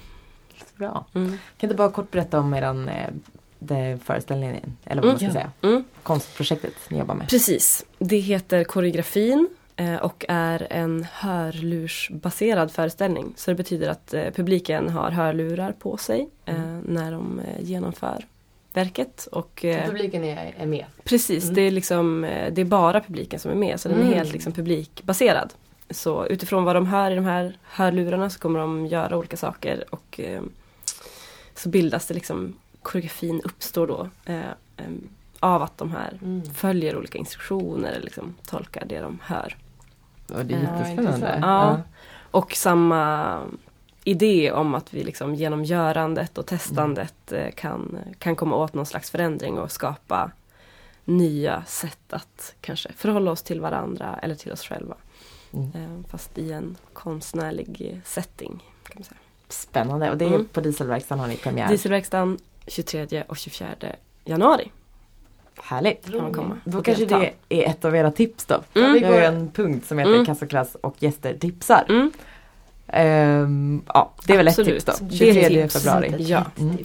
Bra. Mm. Kan du inte bara kort berätta om eran eh, föreställningen, eller vad man ska Mm. säga, Mm. konstprojektet ni jobbar med? Precis. Det heter Koreografin eh, och är en hörlursbaserad föreställning. Så det betyder att eh, publiken har hörlurar på sig eh, när de genomför verket. Och, Så publiken är, är med. Precis, Mm. det, är liksom, det är bara publiken som är med så den är Mm. helt liksom publikbaserad. Så utifrån vad de hör i de här hörlurarna så kommer de göra olika saker och eh, så bildas det liksom, koreografin uppstår då eh, av att de här Mm. följer olika instruktioner eller liksom tolkar det de hör. Ja, det är jättespännande. Ja. Och samma idé om att vi liksom genom görandet och testandet eh, kan, kan komma åt någon slags förändring och skapa nya sätt att kanske förhålla oss till varandra eller till oss själva. Mm. Eh, Fast i en konstnärlig setting. Kan man säga. Spännande och det är Mm. på Dieselverkstan har ni premiär. Dieselverkstan 23 och 24 januari Härligt. kan man komma. Då kanske delta. det är ett av era tips då. Mm. Vi har en punkt som heter Mm. kassaklass och gäster tipsar. Mm. Ehm, ja, det är väl Absolut. ett tips då. Det är 23 tips. februari. Ja. Mm.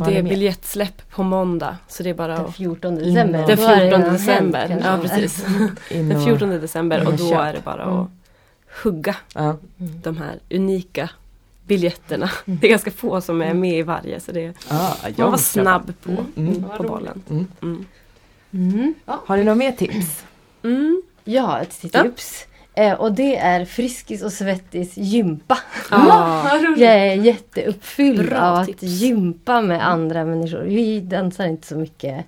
Och det är är biljettsläpp på måndag. Så det är bara Den att 14 december. Den Den Då är det 14 redan december. hänt, Ja precis. Den och- 14 december och då är det bara Mm. att hugga Ja. Mm. de här unika biljetterna. Det är ganska få som är med i varje så det, Ah, man jag var snabb på, Mm. på bollen. Mm. Mm. Mm. Har ni några mer tips? Mm. Jag har ett Ja. tips. Eh, och det är Friskis och Svettis gympa. Ja. Jag är jätteuppfylld Bra av att tips. gympa med andra människor. Vi dansar inte så mycket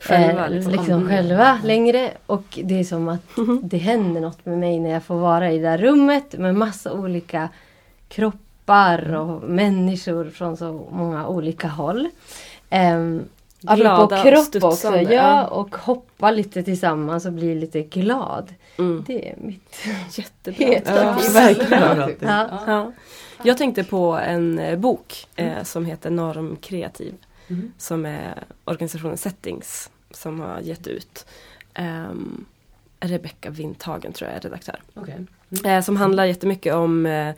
Själva, eh, liksom. liksom själva längre. Och det är som att det händer något med mig när jag får vara i det där rummet med massa olika kroppar och människor från så många olika håll. Um, Glada och kropp också. ja. och hoppa lite tillsammans och bli lite glad. Mm. Det är mitt Jättebra. Ja, verkligen. Ja. Ja. Jag tänkte på en eh, bok eh, som heter Norm Kreativ. Mm. Som är organisationen Settings som har gett ut. Um, Rebecka Windhagen tror jag är redaktör. Okej. Eh, som handlar jättemycket om eh,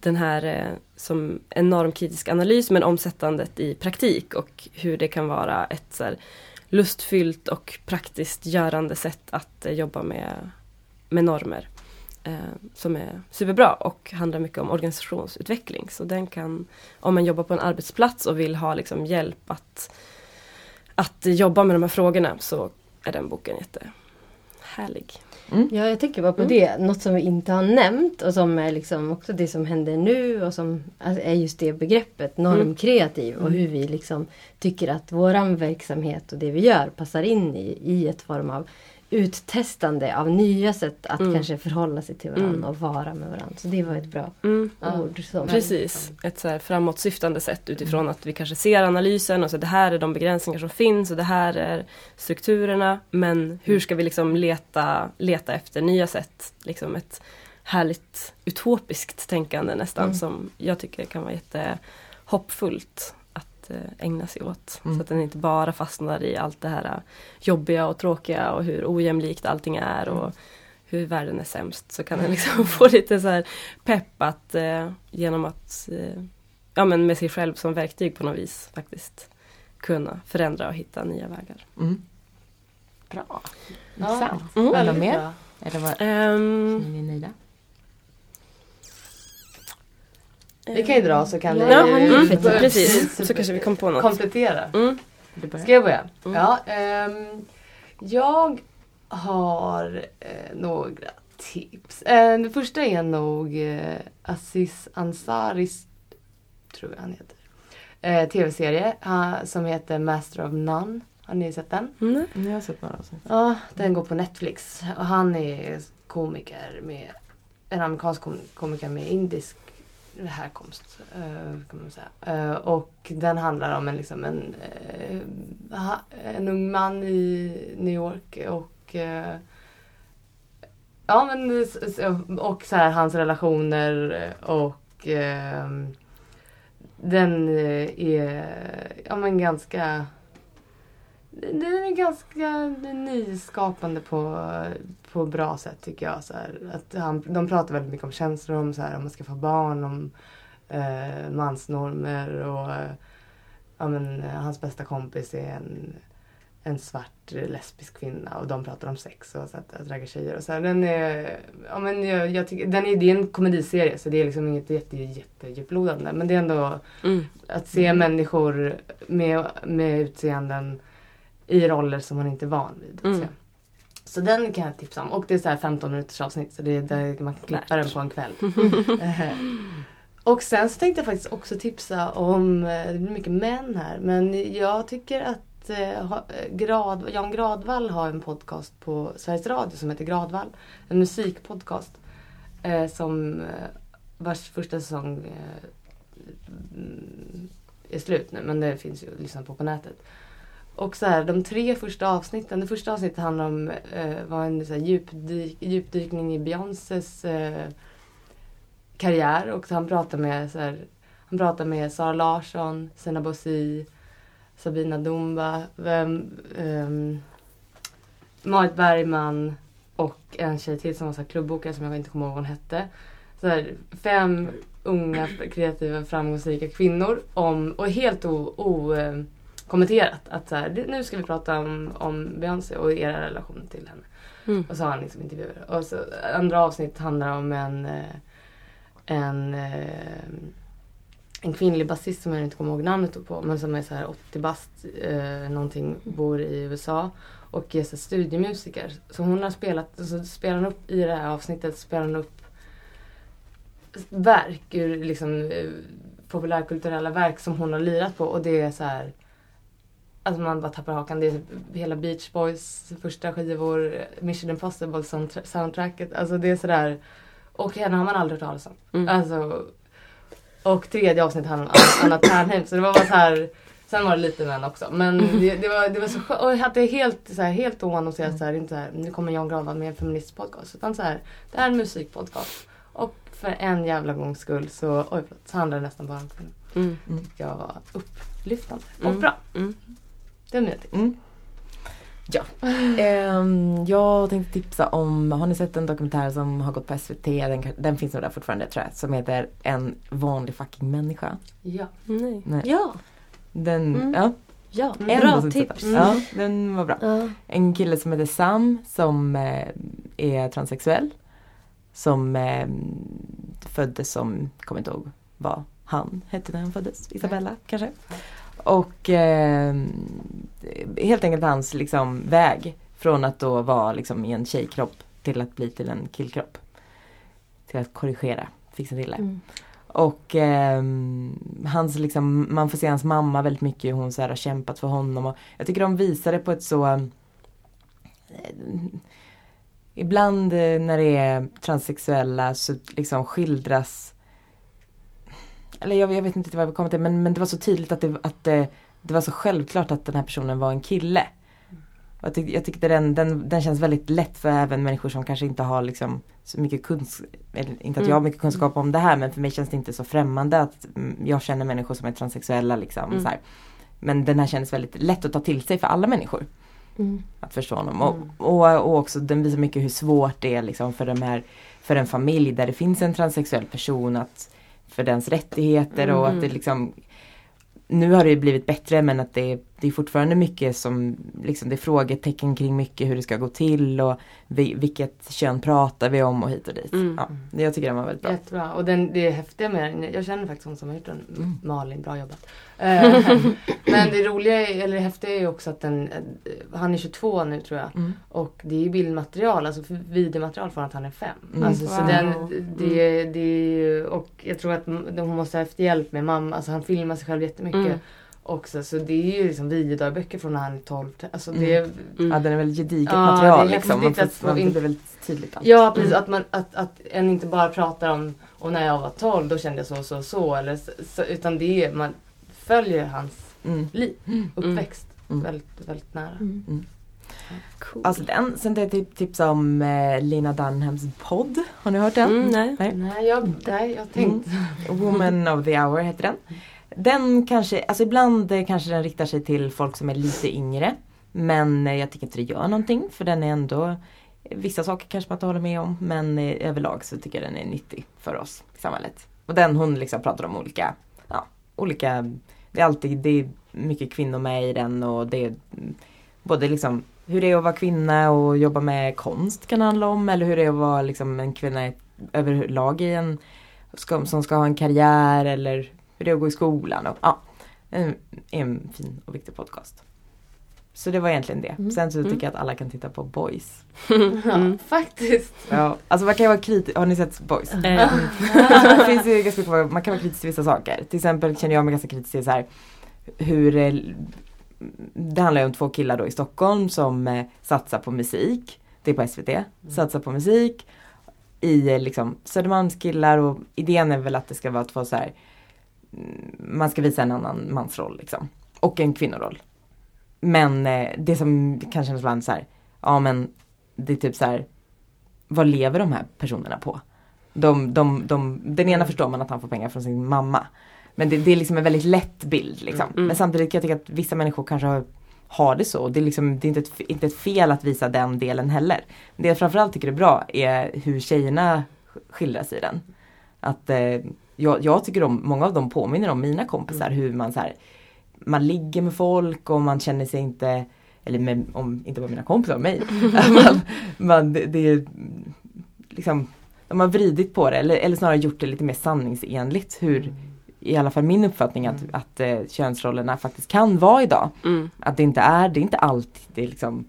den här eh, som enorm kritisk analys men omsättandet i praktik och hur det kan vara ett så här, lustfyllt och praktiskt görande sätt att eh, jobba med, med normer. Eh, som är superbra och handlar mycket om organisationsutveckling. Så den kan, om man jobbar på en arbetsplats och vill ha liksom, hjälp att, att jobba med de här frågorna så är den boken jättehärlig. Ja, jag tänker bara på Mm. det. Något som vi inte har nämnt och som är liksom också det som händer nu och som alltså, är just det begreppet normkreativ och hur vi liksom tycker att våran verksamhet och det vi gör passar in i, i ett form av uttestande av nya sätt att Mm. kanske förhålla sig till varandra Mm. och vara med varandra. Så det var ett bra Mm. Ord. Som, Precis, ett så här framåtsyftande sätt utifrån att vi kanske ser analysen och så det här är de begränsningar som finns och det här är strukturerna. Men hur ska vi liksom leta, leta efter nya sätt? Liksom ett härligt utopiskt tänkande nästan Mm. som jag tycker kan vara jättehoppfullt att eh, ägna sig åt. Mm. Så att den inte bara fastnar i allt det här eh, jobbiga och tråkiga och hur ojämlikt allting är och hur världen är sämst. Så kan den liksom få lite så här pepp att eh, genom att eh, ja, men med sig själv som verktyg på något vis faktiskt kunna förändra och hitta nya vägar. Mm. Bra. Ja, Intressant. Mm. Eller väldigt mer? Eller vad, är ni nöjda? Vi kan ju dra så kan Ja, ni har ni mm, precis, så kanske vi kom på något. komplettera. Mm. Ska jag börja? Mm. Ja, ehm, jag har eh, några tips. Eh, det första är nog eh, Aziz Ansaris, tror jag han heter, eh, tv-serie som heter Master of None. Har ni sett den? Mm. Jag har sett några avsnitt. Ja, den går på Netflix. Och han är komiker med, en amerikansk kom- komiker med indisk härkomst. Eh, kan man säga. Eh, och den handlar om en, liksom en, eh, en ung man i New York och Ja men och så här hans relationer och den är ja men ganska den är ganska nyskapande på, på bra sätt tycker jag. Så här, att han, de pratar väldigt mycket om känslor, om, så här, om man ska få barn, om eh, mansnormer och ja, men, eh, hans bästa kompis är en, en svart lesbisk kvinna och de pratar om sex och så att, att ragga tjejer. Och så här, den är, ja, men jag, jag tycker, den är, det är en komediserie så det är liksom inget jätte, jätte djuplodande men det är ändå Mm. att se människor med, med utseenden i roller som man inte är van vid. Mm. Så den kan jag tipsa om. Och det är så här 15 minuters avsnitt så det är där man kan klippa den på en kväll. Eh, och sen så tänkte jag faktiskt också tipsa om, eh, det blir mycket män här, men jag tycker att eh, Grad, Jan Gradvall har en podcast på Sveriges Radio som heter Gradvall. En musikpodcast. Som, vars första säsong mm, är slut nu men det finns ju att lyssna på på nätet. Och så här, de tre första avsnitten, det första avsnittet handlar om, eh, var en så här, djupdyk, djupdykning i Beyoncés eh, karriär och han pratar med så här, han pratar med Sara Larsson, Sena Bossi, Sabina Dumba, vem, ehm, Marit Bergman och en tjej till som var så här klubbbokare som jag inte kommer ihåg vad hon hette. Så här, fem unga kreativa framgångsrika kvinnor om, och helt o, o, eh, kommenterat att så här, "Det- nu ska vi prata om, om Beyoncé och era relation till henne. Mm. Och så har han liksom intervjuer. Och så andra avsnitt handlar om en eh, en, eh, en kvinnlig basist som jag inte kommer ihåg namnet på men som är så här 80 bast eh, någonting, bor i USA och är så studiemusiker. Så hon har spelat, så spelar hon upp i det här avsnittet spelar hon upp verk ur liksom eh, populärkulturella verk som hon har lirat på och det är så här Alltså man bara tappar hakan. Det är hela Beach Boys första skivor, Mission Impossible soundtra- soundtracket. Alltså det är sådär. Och henne har man aldrig hört talas om. Mm. Alltså, och tredje avsnittet handlar om Anna- Ternheim. Så det var bara så här. Sen var det lite män också. Men det, det, var, det var så skönt. Och jag hade helt, så här, helt att säga så här, inte så här, nu kommer Jan Granvall med en feministpodcast. Utan så här, det här är en musikpodcast. Och för en jävla gångs skull så, oj så handlar det nästan bara om kvinnor. Mm. Jag var upplyftande och Mm. bra. Mm. Det är mina tips. Mm. Ja. Ehm, jag tänkte tipsa om, har ni sett en dokumentär som har gått på SVT? Den, den finns nog där fortfarande tror jag. Som heter En vanlig fucking människa. Ja. Nej. Nej. Ja, Den, Mm. ja, ja. en bra tips. Ja, den var bra. Ja. En kille som heter Sam som eh, är transsexuell. Som eh, föddes som, kommer inte ihåg vad han hette när han föddes. Isabella kanske. Och eh, helt enkelt hans liksom, väg från att då vara liksom, i en tjejkropp till att bli till en killkropp. Till att korrigera, fixa till det. Mm. Och ehm, hans liksom, man får se hans mamma väldigt mycket hon så här, har kämpat för honom. Och jag tycker de visar det på ett så ibland eh, när det är transsexuella så liksom skildras eller jag, jag vet inte vad jag komma till men, men det var så tydligt att, det, att det, det var så självklart att den här personen var en kille. Jag, tyck, jag tyckte den, den, den känns väldigt lätt för även människor som kanske inte har liksom så mycket kunskap, inte att jag har mycket kunskap om det här men för mig känns det inte så främmande att mm, jag känner människor som är transsexuella liksom. Mm. Men den här kändes väldigt lätt att ta till sig för alla människor. Mm. Att förstå honom. Och, och, och också den visar mycket hur svårt det är liksom för, de här, för en familj där det finns en transsexuell person att för dens rättigheter och att det liksom nu har det blivit bättre men att det, det är fortfarande mycket som, liksom det är frågetecken kring mycket hur det ska gå till och vi, vilket kön pratar vi om och hit och dit. Mm. Ja, det- jag tycker den var väldigt bra. Jättebra. Och den, det häftiga med den, jag känner faktiskt hon som har gjort den, Mm. Malin, bra jobbat. Eh, men det roliga, är- eller det häftiga är ju också att den, eh, han är 22 nu tror jag. Mm. Och det är ju bildmaterial, alltså videomaterial från att han är fem. Mm. Alltså, så Wow. den, det, det är ju, och jag tror att hon måste ha haft hjälp med mamma, alltså han filmar sig själv jättemycket. Mm. Också, så det är ju liksom videodagböcker från när han är 12. Alltså det, Mm. Ja, den är väldigt gediget Ja, material det är liksom. Man får, att man, blir väldigt tydligt. allt. Ja precis, att, man, att, att en inte bara pratar om och när jag var 12 då kände jag så så så. Eller så, utan det är, man följer hans Mm. liv, uppväxt Mm. väldigt, väldigt nära. Mm. Cool. Alltså den, sen det är typ tipsa om eh, Lina Dunhams podd. Har ni hört den? Mm, nej. Nej. Nej, jag, nej, jag tänkte. Woman of the hour heter den. Den kanske, alltså ibland eh, kanske den riktar sig till folk som är lite yngre. Men eh, jag tycker inte det gör någonting för den är ändå eh, Vissa saker kanske man inte håller med om men överlag så tycker jag den är nyttig för oss i samhället. Och den hon liksom pratar om olika, ja, olika Det är alltid, det är mycket kvinnor med i den och det är både liksom hur det är att vara kvinna och jobba med konst kan det handla om eller hur det är att vara liksom en kvinna överlag i en som ska ha en karriär eller hur det är att gå i skolan. Och, ja, en, en fin och viktig podcast. Så det var egentligen det. Mm. Sen så Mm. tycker jag att alla kan titta på Boys. Ja, faktiskt. Ja, alltså man kan ju vara kritisk, har ni sett Boys? Eh, Alltså, det finns ju ganska mycket, man kan vara kritisk till vissa saker. Till exempel känner jag mig ganska kritisk till så här hur eh, det handlar ju om två killar då i Stockholm som eh, satsar på musik. Det är på SVT. Satsar på musik i eh, liksom Södermalmskillar och idén är väl att det ska vara två så här mm, man ska visa en annan mansroll liksom. Och en kvinnoroll. Men eh, det som kan kännas ibland så här, ja men det är typ så här, vad lever de här personerna på? De, de, de, den ena förstår man att han får pengar från sin mamma. Men det, det är liksom en väldigt lätt bild liksom. Mm. Men samtidigt kan jag tycka att vissa människor kanske har, har det så. Det är, liksom, det är inte, ett, inte ett fel att visa den delen heller. Det jag framförallt tycker är bra är hur tjejerna skildras i den. Att eh, jag, jag tycker om, många av dem påminner om mina kompisar hur man så här, man ligger med folk och man känner sig inte eller med, om inte bara mina kompisar, mig. man, man, det, det är liksom, de har vridit på det eller, eller snarare gjort det lite mer sanningsenligt hur i alla fall min uppfattning att, att eh, könsrollerna faktiskt kan vara idag. mm. Att det inte är, det är inte alltid det är liksom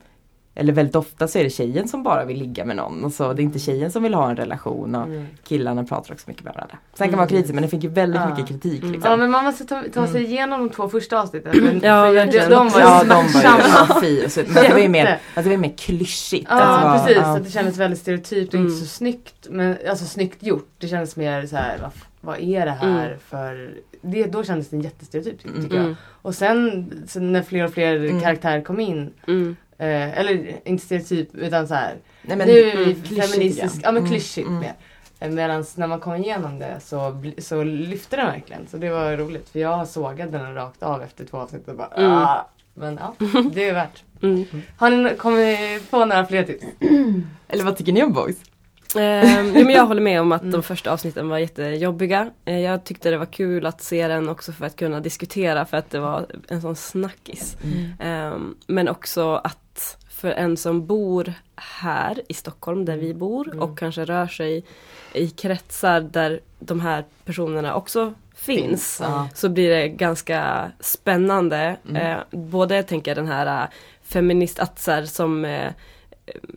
eller väldigt ofta så är det tjejen som bara vill ligga med någon och så det är inte tjejen som vill ha en relation och Mm. killarna pratar också mycket med varandra. Sen kan man vara kritisk men det fick ju väldigt Ja. mycket kritik liksom. Ja men man måste ta, ta sig igenom de två första avsnitten. Men, Ja, för verkligen. De, var ju ja, de var ju smärtsamma. Men det var ju mer, alltså det var mer klyschigt. Ja Alltså, precis, ja. att det kändes väldigt stereotypt och Mm. inte så snyggt. Men, alltså snyggt gjort. Det kändes mer så här, vad, vad är det här Mm. för... Det, då kändes det jättestereotypt tycker Mm. jag. Mm. Och sen så när fler och fler Mm. karaktärer kom in. Mm. Eh, eller inte stereotyp utan så här. Nej, men, nu är vi mm, feministiska. Ja men Mm, klyschigt mm. mer. Medan när man kom igenom det så, så lyfte den verkligen. Så det var roligt. För jag sågade den rakt av efter två avsnitt och bara Mm. ah. Men ja, det är värt. Mm. Har ni kommit på några fler tips? Eller vad tycker ni om Boys? Eh, men jag håller med om att Mm. de första avsnitten var jättejobbiga. Eh, jag tyckte det var kul att se den också för att kunna diskutera för att det var en sån snackis. Eh, men också att för en som bor här i Stockholm där vi bor Mm. och kanske rör sig i kretsar där de här personerna också finns. Ja. Så blir det ganska spännande. Mm. Eh, både jag tänker den här äh, feministatsar som eh,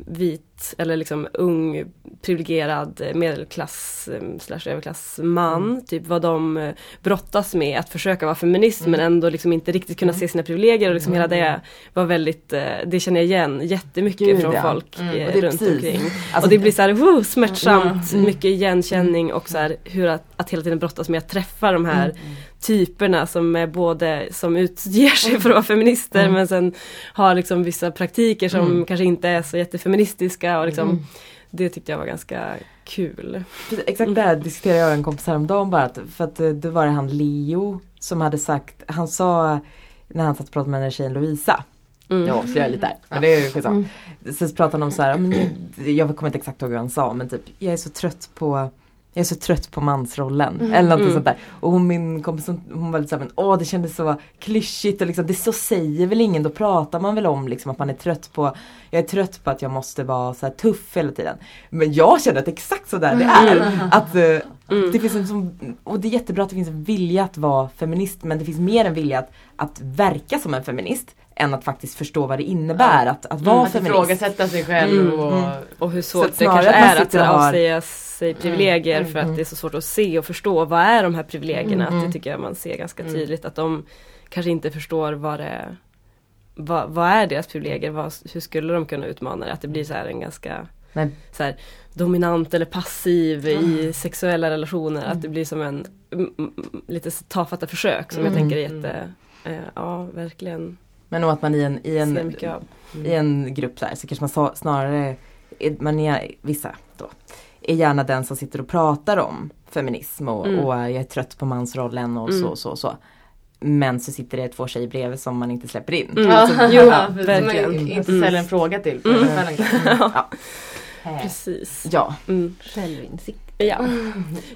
vit vit eller liksom ung privilegierad eh, medelklass eh, slash överklass man. Mm. Typ vad de eh, brottas med att försöka vara feminist Mm. men ändå liksom inte riktigt kunna Mm. se sina privilegier och liksom Mm. hela det var väldigt, det känner jag igen jättemycket Gud, från ja. folk Mm. runt precis- omkring. Alltså, och det blir så här, woo, smärtsamt, Mm. mycket igenkänning och så här, hur att, att hela tiden brottas med att träffa de här Mm. typerna som är både som utger sig för att vara feminister Mm. men sen har liksom vissa praktiker som Mm. kanske inte är så jättefeministiska och liksom Mm. det tyckte jag var ganska kul. Exakt det här diskuterade jag med en kompis häromdagen bara. Att, för att eh, då var det han Leo som hade sagt, han sa när han satt och pratade med den här tjejen Lovisa. Mm. Jag avslöjar lite där. Men det är skitsamma. Mm. Så pratade han om så här, jag kommer inte exakt ihåg vad han sa men typ jag är så trött på jag är så trött på mansrollen. Eller någonting Mm. sånt där. Och hon, min kompis hon, var lite såhär, men åh det kändes så klyschigt och liksom, det så säger väl ingen, då pratar man väl om liksom att man är trött på Jag är trött på att jag måste vara så här tuff hela tiden. Men jag känner att exakt så där det är. Att eh, Mm. det finns en som, och det är jättebra att det finns en vilja att vara feminist men det finns mer en vilja att, att verka som en feminist än att faktiskt förstå vad det innebär att, att vara Mm, Att feminist. ifrågasätta sig själv Mm, och... mm. Och hur Så svårt att det kanske att är att har- avsäga sig privilegier Mm, för att mm. det är så svårt att se och förstå vad är de här privilegierna. Mm, Att mm. det tycker jag man ser ganska Mm. tydligt att de kanske inte förstår vad det är. Vad, vad är deras privilegier? Vad, hur skulle de kunna utmana det? Att det blir så här en ganska så här, dominant eller passiv Mm. i sexuella relationer. Att det blir som en mm, mm, lite tafatta försök som jag Mm. tänker är jätte, eh, ja verkligen Men och att man i en, i en, av. i en grupp så, här, så kanske man snarare, man är, vissa då, är gärna den som sitter och pratar om feminism och, Mm. och jag är trött på mansrollen och Mm. så så så. Men så sitter det två tjejer bredvid som man inte släpper in. Mm. Ja, Jo, ja, verkligen. Inte Mm. ställer en fråga till. Mm. Ja. Precis. ja. Mm. Självinsikt. Ja.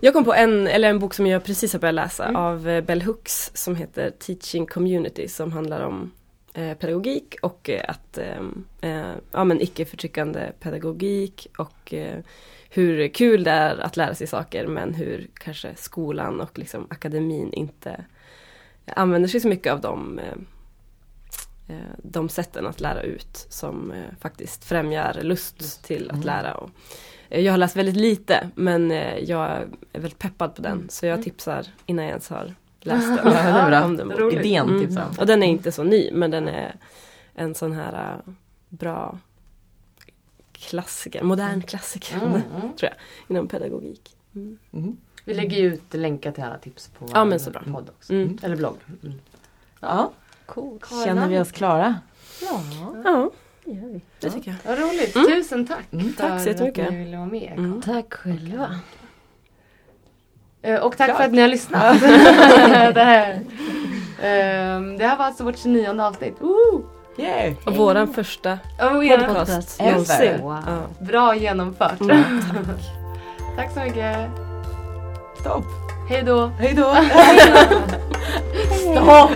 Jag kom på en, eller en bok som jag precis har börjat läsa Mm. av eh, Bell Hooks som heter Teaching Community som handlar om pedagogik och eh, att eh, eh, ja, men icke-förtryckande pedagogik och eh, hur kul det är att lära sig saker men hur kanske skolan och liksom akademin inte använder sig så mycket av de, eh, eh, de sätten att lära ut som eh, faktiskt främjar lust till att Mm. lära. Och, eh, jag har läst väldigt lite men eh, jag är väldigt peppad på den så jag tipsar innan jag ens har läst den. Ja, om den boken. Idén Mm. typ så. Och den är inte så ny men den är en sån här äh, bra klassiker, modern klassiker Mm, mm. tror jag inom pedagogik. Mm. Mm. Vi lägger ju ut länkar till alla tips på Ja, men så bra. podd också. Mm. Eller blogg. Mm. Ja. Coolt. Känner vi oss klara? Ja, Ja, det tycker jag. Vad roligt. Mm. Tusen tack Mm, för tack så att ni ville vara med. Mm. Tack själva. Eh, Och tack Klart. för att ni har lyssnat. det, här. Ehm, det här var alltså vårt 29 avsnitt. Woo! Yay! Och våran första era- podcast någonsin. Wow. Ja. Bra genomfört. Mm, tack så mycket. Stopp! Hej då. Hej då! Stopp!